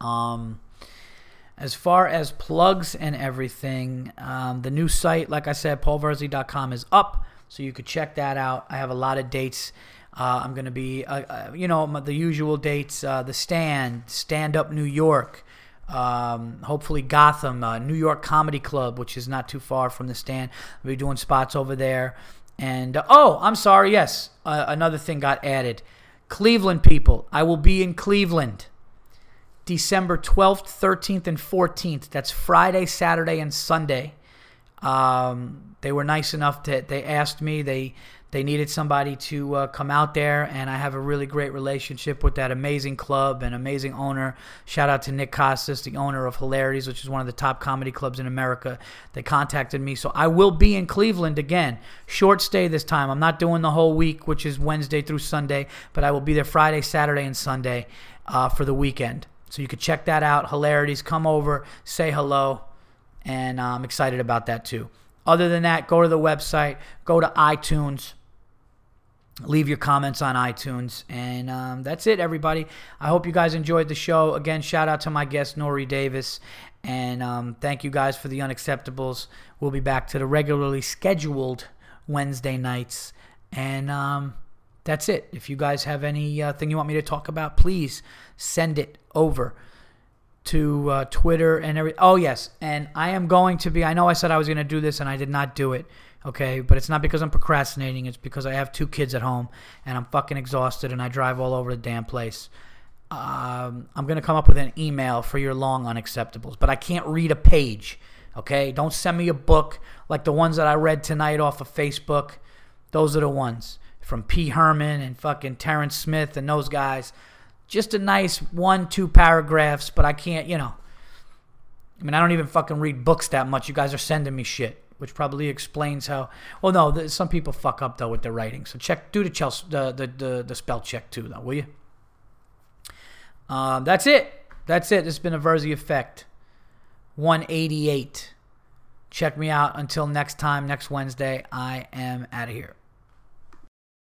Speaker 1: Um, as far as plugs and everything, um, the new site, like I said, paulverzi.com is up, so you could check that out. I have a lot of dates uh, I'm going to be, uh, uh, you know, the usual dates: uh, the Stand, Stand Up New York, um, hopefully Gotham, uh, New York Comedy Club, which is not too far from the Stand. I'll be doing spots over there. And uh, oh, I'm sorry. Yes, another thing got added. Cleveland people, I will be in Cleveland. December 12th, 13th, and 14th. That's Friday, Saturday, and Sunday. Um, they were nice enough to, they asked me. They they needed somebody to uh, come out there, and I have a really great relationship with that amazing club and amazing owner. Shout out to Nick Kostis, the owner of Hilarities, which is one of the top comedy clubs in America. They contacted me, so I will be in Cleveland again. Short stay this time. I'm not doing the whole week, which is Wednesday through Sunday, but I will be there Friday, Saturday, and Sunday uh, for the weekend. So you could check that out. Hilarities, come over, say hello, and uh, I'm excited about that too. Other than that, go to the website, go to iTunes leave your comments on iTunes. And um, that's it, everybody. I hope you guys enjoyed the show. Again, shout out to my guest, Nore Davis. And um, thank you guys for the unacceptables. We'll be back to the regularly scheduled Wednesday nights. And um, that's it. If you guys have anything uh, you want me to talk about, please send it over to uh, Twitter and every. Oh yes, and I am going to be. I know I said I was going to do this, and I did not do it. Okay, but it's not because I'm procrastinating. It's because I have two kids at home, and I'm fucking exhausted, and I drive all over the damn place. Um, I'm gonna come up with an email for your long unacceptables, but I can't read a page. Okay, don't send me a book like the ones that I read tonight off of Facebook. Those are the ones from P. Herman and fucking Terrence Smith and those guys. Just a nice one, two paragraphs, but I can't, you know. I mean, I don't even fucking read books that much. You guys are sending me shit, which probably explains how. Well, no, some people fuck up though with their writing. So check, do the Chelsea, the the the, the spell check too, though, will you? Um, that's it. That's it. Has been a Verzi Effect 188. Check me out. Until next time, next Wednesday, I am out of here.